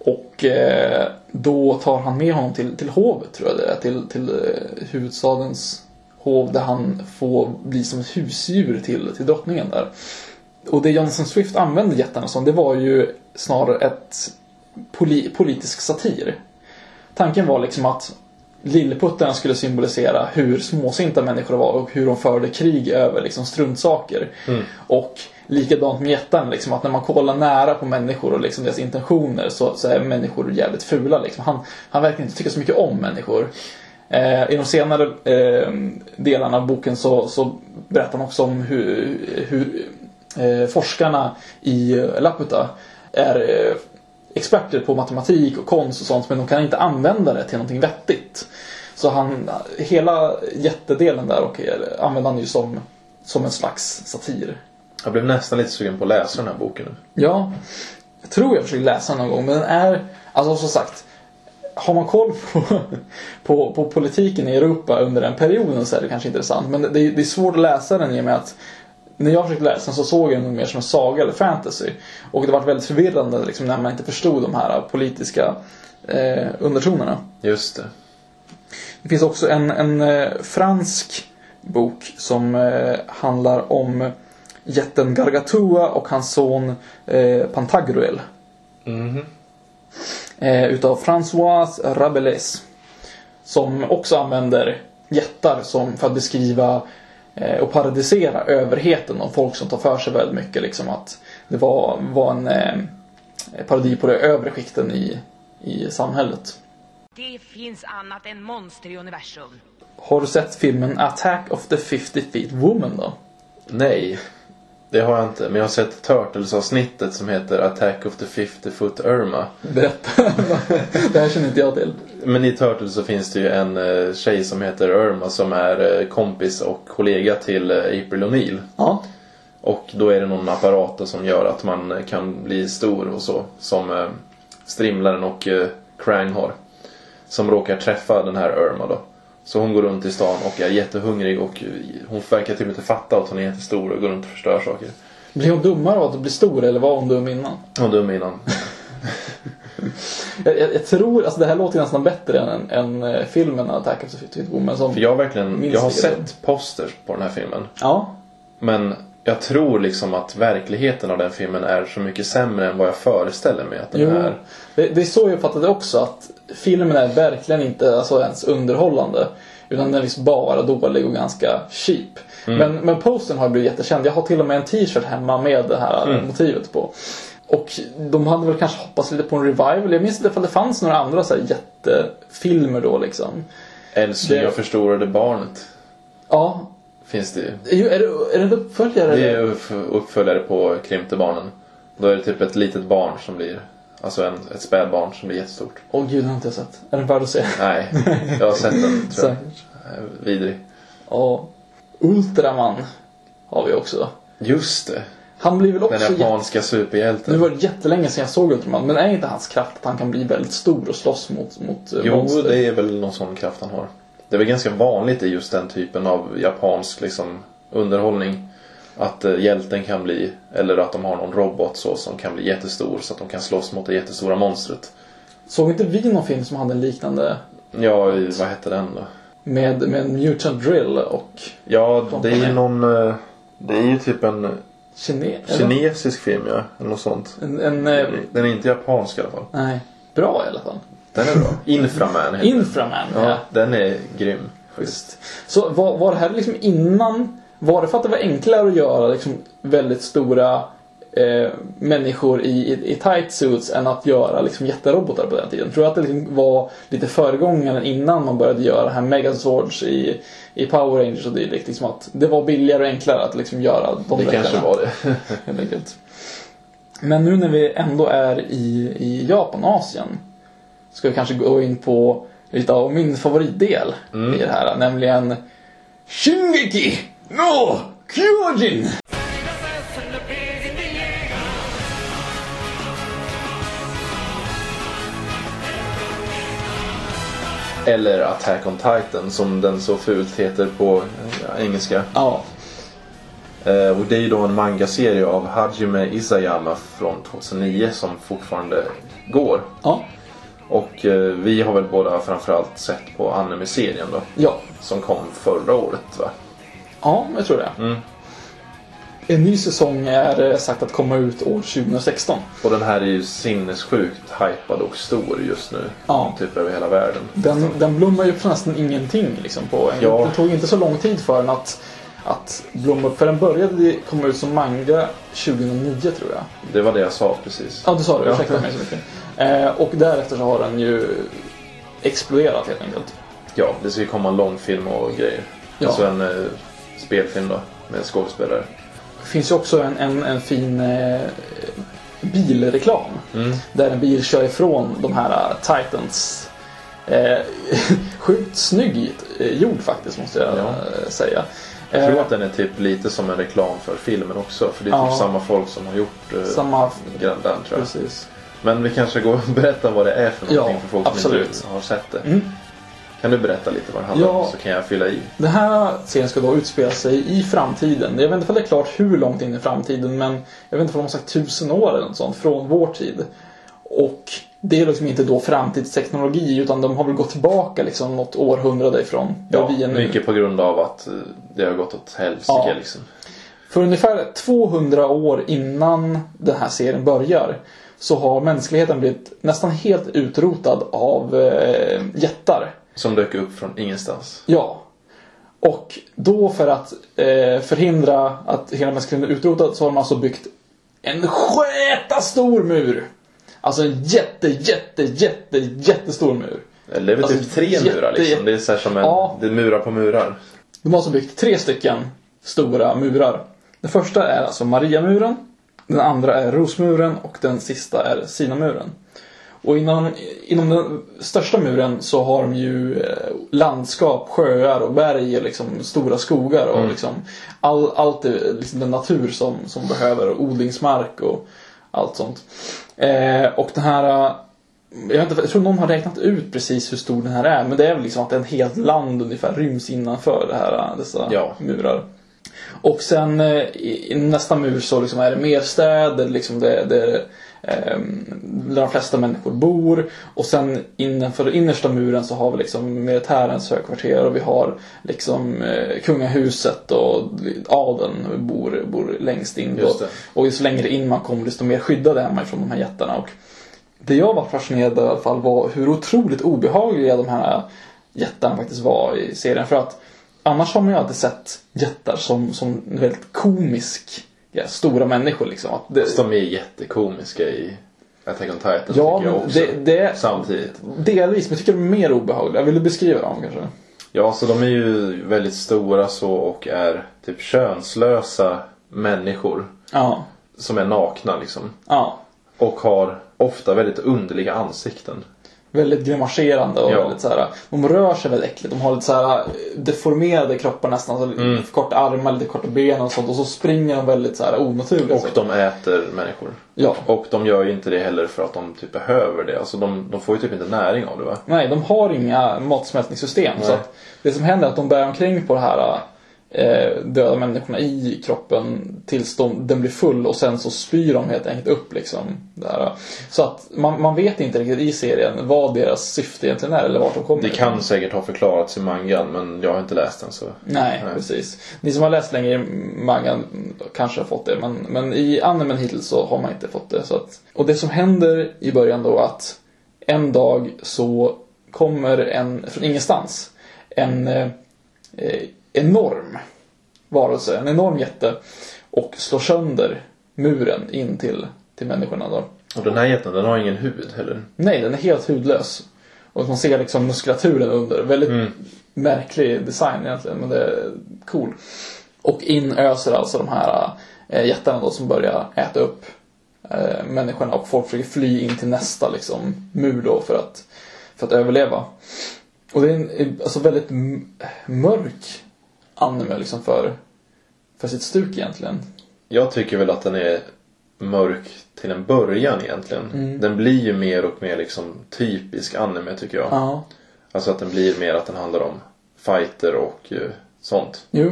Och eh, då tar han med honom till, till hovet tror jag det är, till, till eh, huvudstadens hov där han får bli som ett husdjur till, till drottningen där. Och det Jonathan Swift använde jättarna som, det var ju snarare ett poli, politisk satir. Tanken var liksom att Lilleputtarna skulle symbolisera hur småsinta människor var och hur de förde krig över liksom struntsaker. Och likadant med jättarna, liksom, att när man kollar nära på människor och liksom deras intentioner så, så är människor jävligt fula. Liksom. Han, han verkar inte tycka så mycket om människor. Eh, I de senare eh, delarna av boken så, så berättar han också om hur, hur eh, forskarna i Laputa är eh, experter på matematik och konst och sånt men de kan inte använda det till någonting vettigt. Så han, hela jättedelen där och använder han ju som, som en slags satir. Jag blev nästan lite sugen på att läsa den här boken nu. Ja, jag tror jag försökte läsa den någon gång men den är, alltså som sagt har man koll på, *laughs* på, på politiken i Europa under den perioden så är det kanske intressant. Men det, det är svårt att läsa den i och med att när jag försökte läsa den så såg jag den mer som en saga eller fantasy. Och det var väldigt förvirrande liksom, när man inte förstod de här politiska eh, undertonerna. Just det. Det finns också en, en eh, fransk bok som eh, handlar om jätten Gargatua och hans son eh, Pantagruel. Mhm. Eh, utav François Rabelais. Som också använder jättar som för att beskriva och paradisera överheten och folk som tar för sig väldigt mycket. Liksom att det var, var en eh, parodi på de övre skikten i, i samhället. Det finns annat än monster i universum. Har du sett filmen Attack of the 50 Feet Woman då? Nej. Det har jag inte. Men jag har sett Turtles-avsnittet som heter Attack of the 50 Foot Irma. Berätta. det här känner inte jag till. Men i Turtles så finns det ju en eh, tjej som heter Irma som är eh, kompis och kollega till eh, April O'Neil. Ja. Och då är det någon apparat som gör att man kan bli stor och så. Som Strimlaren och Krang har. Som råkar träffa den här Irma då. Så hon går runt i stan och är jättehungrig och hon verkar typ inte fatta att hon är jättestor och går runt och förstör saker. Blir hon dummare av att bli stor eller var hon dum innan? Hon var dum innan. *laughs* Jag, jag, jag tror, alltså det här låter nästan bättre än, än eh, filmen Attack of the 50 Feet Woman som... För jag verkligen, jag har sett posters på den här filmen. Ja. Men jag tror liksom att verkligheten av den filmen är så mycket sämre än vad jag föreställer mig att den Jo, är. Det, det är så jag uppfattade det också. Att filmen är verkligen inte alltså, ens underhållande. Utan den är liksom bara dålig och ganska cheap. Men, men postern har blivit jättekänd. Jag har till och med en t-shirt hemma med det här motivet på. Och de hade väl kanske hoppats lite på en revival. Jag minns inte ifall det fanns några andra så här jättefilmer då liksom. Älskling och förstorade barnet. Ja. Finns det ju. Är det, är det en uppföljare? Det är upp- uppföljare på Krympte barnen. Då är det typ ett litet barn som blir, alltså en, ett spädbarn som blir jättestort. Åh gud, den har inte jag sett. Är den värd att se? Nej, jag har sett den tror jag. *laughs* Säkert. Eh, Vidrig. Ja. Ultraman har vi också. Just det. Han blir väl också... Den japanska Nu superhjälten. var det jättelänge sedan jag såg Ultraman, men är inte hans kraft att han kan bli väldigt stor och slåss mot, mot eh, Jo, monster? det är väl någon sån kraft han har. Det är väl ganska vanligt i just den typen av japansk liksom, underhållning. Att eh, hjälten kan bli, eller att de har någon robot så som kan bli jättestor så att de kan slåss mot det jättestora monstret. Såg inte vi någon film som hade en liknande Ja, i- vad hette den då? med, med Mutant Drill och Ja, det är ju någon... eh, Det är ju typ en kine... kinesisk film ja, eller något sånt. En, en, eh, Den är inte japansk i alla fall. nej, bra i alla fall. Den är bra. Inframan heter. Inframan, ja. Ja, den är grym. Schysst. Så var, var det här liksom innan, var det för att det var enklare att göra liksom väldigt stora eh, människor i, i, i tight suits än att göra liksom jätterobotar på den tiden? Tror du att det liksom var lite föregångaren innan man började göra här Megazords i, i Power Rangers och dylikt? Liksom att det var billigare och enklare att liksom göra de Det kanske var det. *laughs* helt enkelt. Men nu när vi ändå är i, i Japan och Asien ska vi kanske gå in på lite av min favoritdel i det här, nämligen Shingeki no Kyojin! Eller Attack on Titan som den så fult heter på ja, engelska. Ja, Eh, och det är ju då en mangaserie av Hajime Isayama från 2009 som fortfarande går. ja, Och eh, vi har väl båda framförallt sett på anime-serien då. ja, Som kom förra året va? Ja, jag tror det. Mm. En ny säsong är eh, sagt att komma ut år 2016. Och den här är ju sinnessjukt hypad och stor just nu. Ja. Typ över hela världen. Den, den blommar ju på nästan ingenting liksom på Ja. Det tog inte så lång tid för den att, att blomma upp. För den började komma ut som manga 2009 tror jag. Det var det jag sa precis. Ja, du sa det. Ja. Ursäkta mig så mycket. Eh, och därefter så har den ju exploderat helt enkelt. Ja, det ska ju komma en långfilm och grejer. Ja. Alltså en eh, spelfilm då. Med skådespelare. Det finns ju också en, en, en fin eh, bilreklam. Mm. Där en bil kör ifrån de här eh, Titans. Eh, *laughs* sjukt snygg eh, gjord faktiskt måste jag Ja. eh, säga. Jag tror Eh, att den är typ lite som en reklam för filmen också. För det är Ja. typ samma folk som har gjort eh, Samma... den tror jag. Precis. Men vi kanske går och *laughs* berättar vad det är för någonting Ja, för folk som absolut. inte har sett det. Mm. Kan du berätta lite vad det handlar om Ja. så kan jag fylla i. Den här serien ska då utspela sig i framtiden. Jag vet inte om det är klart hur långt in i framtiden men jag vet inte om de har sagt tusen år eller något sånt från vår tid. Och det är liksom inte då framtidsteknologi utan de har väl gått tillbaka liksom något århundrade ifrån Ja, vi är nu. mycket på grund av att eh, det har gått åt helsike Ja. liksom. För ungefär 200 år innan den här serien börjar så har mänskligheten blivit nästan helt utrotad av eh, jättar. Som dök upp från ingenstans. Ja. Och då för att eh, förhindra att hela mänskligheten är utrotad så har de alltså byggt en sketa stor mur. Alltså en jätte, jätte, jätte, jättestor mur. Eller det är väl Alltså, typ tre jätte- murar liksom. Det är så här som en, Ja. det är murar på murar. De har alltså byggt tre stycken stora murar. Den första är alltså Mariamuren. Den andra är Rosmuren och den sista är Sinamuren. Och inom, inom den största muren så har de ju eh, landskap, sjöar och berg och liksom stora skogar och liksom all, allt är liksom den natur som, som behöver och odlingsmark och allt sånt. Eh, och den här eh, jag, vet inte, jag tror någon har räknat ut precis hur stor den här är men det är väl liksom att en helt land ungefär ryms innanför det här, dessa Ja. murar. Och sen eh, i, i nästa mur så liksom är det mer städer, liksom det, det, ehm, där de flesta människor bor. Och sen innanför innersta muren så har vi liksom militärens högkvarter och vi har liksom eh, kungahuset och adeln bor, bor längst in. Och ju längre in man kommer desto mer skyddade är man ifrån de här jättarna. Och det jag var fascinerad av i alla fall var hur otroligt obehagliga de här jättarna faktiskt var i serien. För att annars har man ju alltid sett jättar som, som väldigt komisk, ja, stora människor liksom. Att det, Fast de är jättekomiska i Attack on Titan Ja, tycker jag också. det- det- Samtidigt. delvis, men jag tycker de är mer obehagliga. Vill du beskriva dem kanske? Ja, så de är ju väldigt stora så och är typ könslösa människor. Ja. Som är nakna liksom. Ja. Och har ofta väldigt underliga ansikten. Väldigt grimaserande och Ja. väldigt så här. De rör sig väldigt äckligt. De har lite så här eh, deformerade kroppar nästan. Så Mm. Korta armar, lite korta ben och sånt. Och så springer de väldigt så här onaturligt. Och de äter människor. Ja. Och de gör ju inte det heller för att de typ behöver det. Alltså de, de får ju typ inte näring av det va? Nej, de har inga matsmältningssystem. Så Nej. att det som händer är att de bär omkring på det här eh, döda människorna i kroppen tills de, den blir full och sen så spyr de helt enkelt upp liksom. Där. Så att man, man vet inte riktigt i serien vad deras syfte egentligen är eller vart de kommer Det ifrån. kan säkert ha förklarats i mangan men jag har inte läst den så. Nej, Nej. precis. Ni som har läst längre i mangan kanske har fått det, men, men i animen hittills så har man inte fått det. Så att, och det som händer i början då att en dag så kommer en, från ingenstans, en eh, enorm varelse, en enorm jätte och slår sönder muren in till, till människorna då. Och den här jätten den har ingen hud heller. Nej, den är helt hudlös. Och man ser liksom muskulaturen under. Väldigt märklig design egentligen, men det är cool. Och in öser alltså de här äh, jättarna då som börjar äta upp äh, människorna och folk försöker fly in till nästa liksom, mur då för att, för att överleva. Och det är en alltså, väldigt mörk anime liksom för, för sitt stuk egentligen. Jag tycker väl att den är mörk till en början egentligen. Den blir ju mer och mer liksom typisk anime tycker jag. Ja. Alltså att den blir mer att den handlar om fighter och eh, sånt. Jo.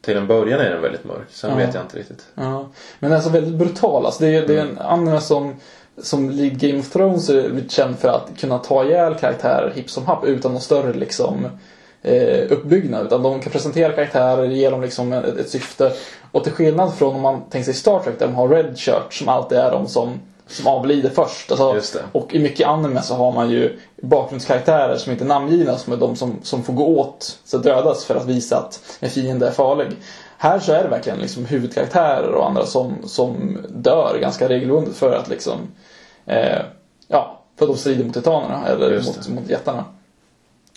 Till en början är den väldigt mörk. Sen Ja. vet jag inte riktigt. Ja. Men alltså väldigt brutal. Alltså det, är, det är Mm. en anime som, som likt Game of Thrones är känd för att kunna ta ihjäl karaktärer hipp som happ utan någon större liksom, eh, uppbyggnad. Utan de kan presentera karaktärer, ge dem liksom ett, ett syfte. Och till skillnad från om man tänker sig Star Trek där de har Red Shirt som alltid är de som, som avlider först. Alltså. Och i mycket anime så har man ju bakgrundskaraktärer som inte är namngivna som är de som, som får gå åt, så dödas för att visa att en fiende är farlig. Här så är det verkligen liksom huvudkaraktärer och andra som, som dör ganska regelbundet för att liksom eh, Ja, för att de strider mot titanerna eller mot, mot jättarna.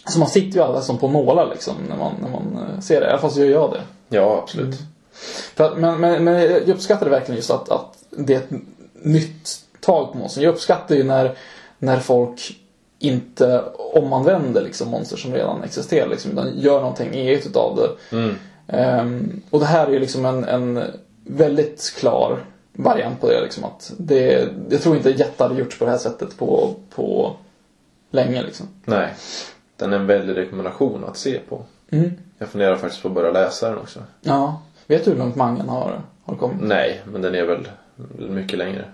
Så man sitter ju alla som på nålar liksom när man, när man eh, ser det. I alla fall så gör jag det. Ja, absolut. Mm. Att, men, men, men jag uppskattar verkligen just att, att det är ett nytt tag på monster. Jag uppskattar ju när, när folk inte omanvänder liksom monster som redan existerar liksom, utan gör någonting eget utav det. Mm. Ehm, och det här är ju liksom en, en väldigt klar variant på det. Liksom, att det jag tror inte jättar gjorts på det här sättet på, på länge. Liksom. Nej. Den är en väldig rekommendation att se på. Mm. Jag funderar faktiskt på att börja läsa den också. Ja. Vet du hur långt mangan har, har kommit? Nej, men den är väl mycket längre.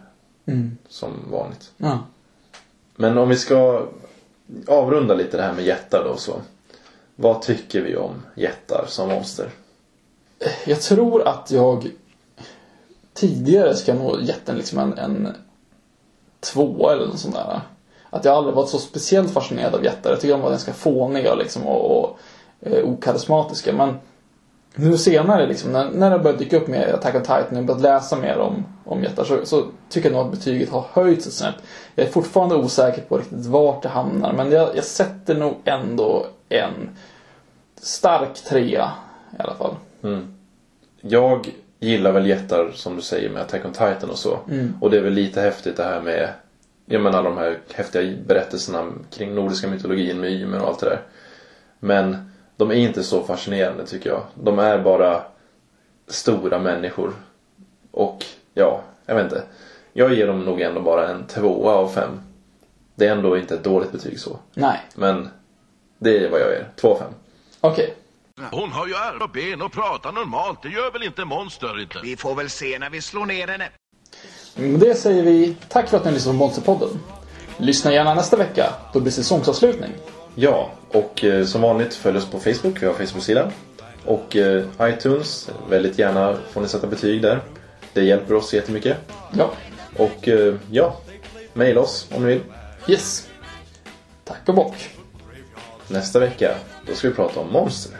Mm. Som vanligt. Ja. Men om vi ska avrunda lite det här med jättar då så. Vad tycker vi om jättar som monster? Jag tror att jag tidigare ska nog gett den liksom en, en två eller något sånt där. Att jag aldrig varit så speciellt fascinerad av jättar. Jag tycker de var ganska fåniga liksom och, och eh, okarismatiska. Men nu senare liksom, när, när det börjat dyka upp mer Attack on Titan och börjat läsa mer om, om jättar så, så tycker jag nog att betyget har höjts ett snäpp. Jag är fortfarande osäker på riktigt vart det hamnar men jag, jag sätter nog ändå en stark trea i alla fall. Jag gillar väl jättar som du säger med Attack on Titan och så. Och det är väl lite häftigt det här med Jag menar de här häftiga berättelserna kring nordiska mytologin med Ymer och allt det där. Men de är inte så fascinerande tycker jag. De är bara stora människor. Och ja, jag vet inte. Jag ger dem nog ändå bara en tvåa av fem. Det är ändå inte ett dåligt betyg så. Nej, Men det är vad jag ger. Två av fem. okej. Hon har ju armar och ben och pratar normalt. Det gör väl inte monster inte? Vi får väl se när vi slår ner henne. Med det säger vi tack för att ni lyssnade på Monsterpodden. Lyssna gärna nästa vecka, då blir det säsongsavslutning. Ja, och eh, som vanligt följ oss på Facebook. Vi har Facebook-sidan. Och eh, iTunes, väldigt gärna får ni sätta betyg där. Det hjälper oss jättemycket. Ja, Och eh, ja, mejla oss om ni vill. yes. Tack och bock. Nästa vecka, då ska vi prata om monster.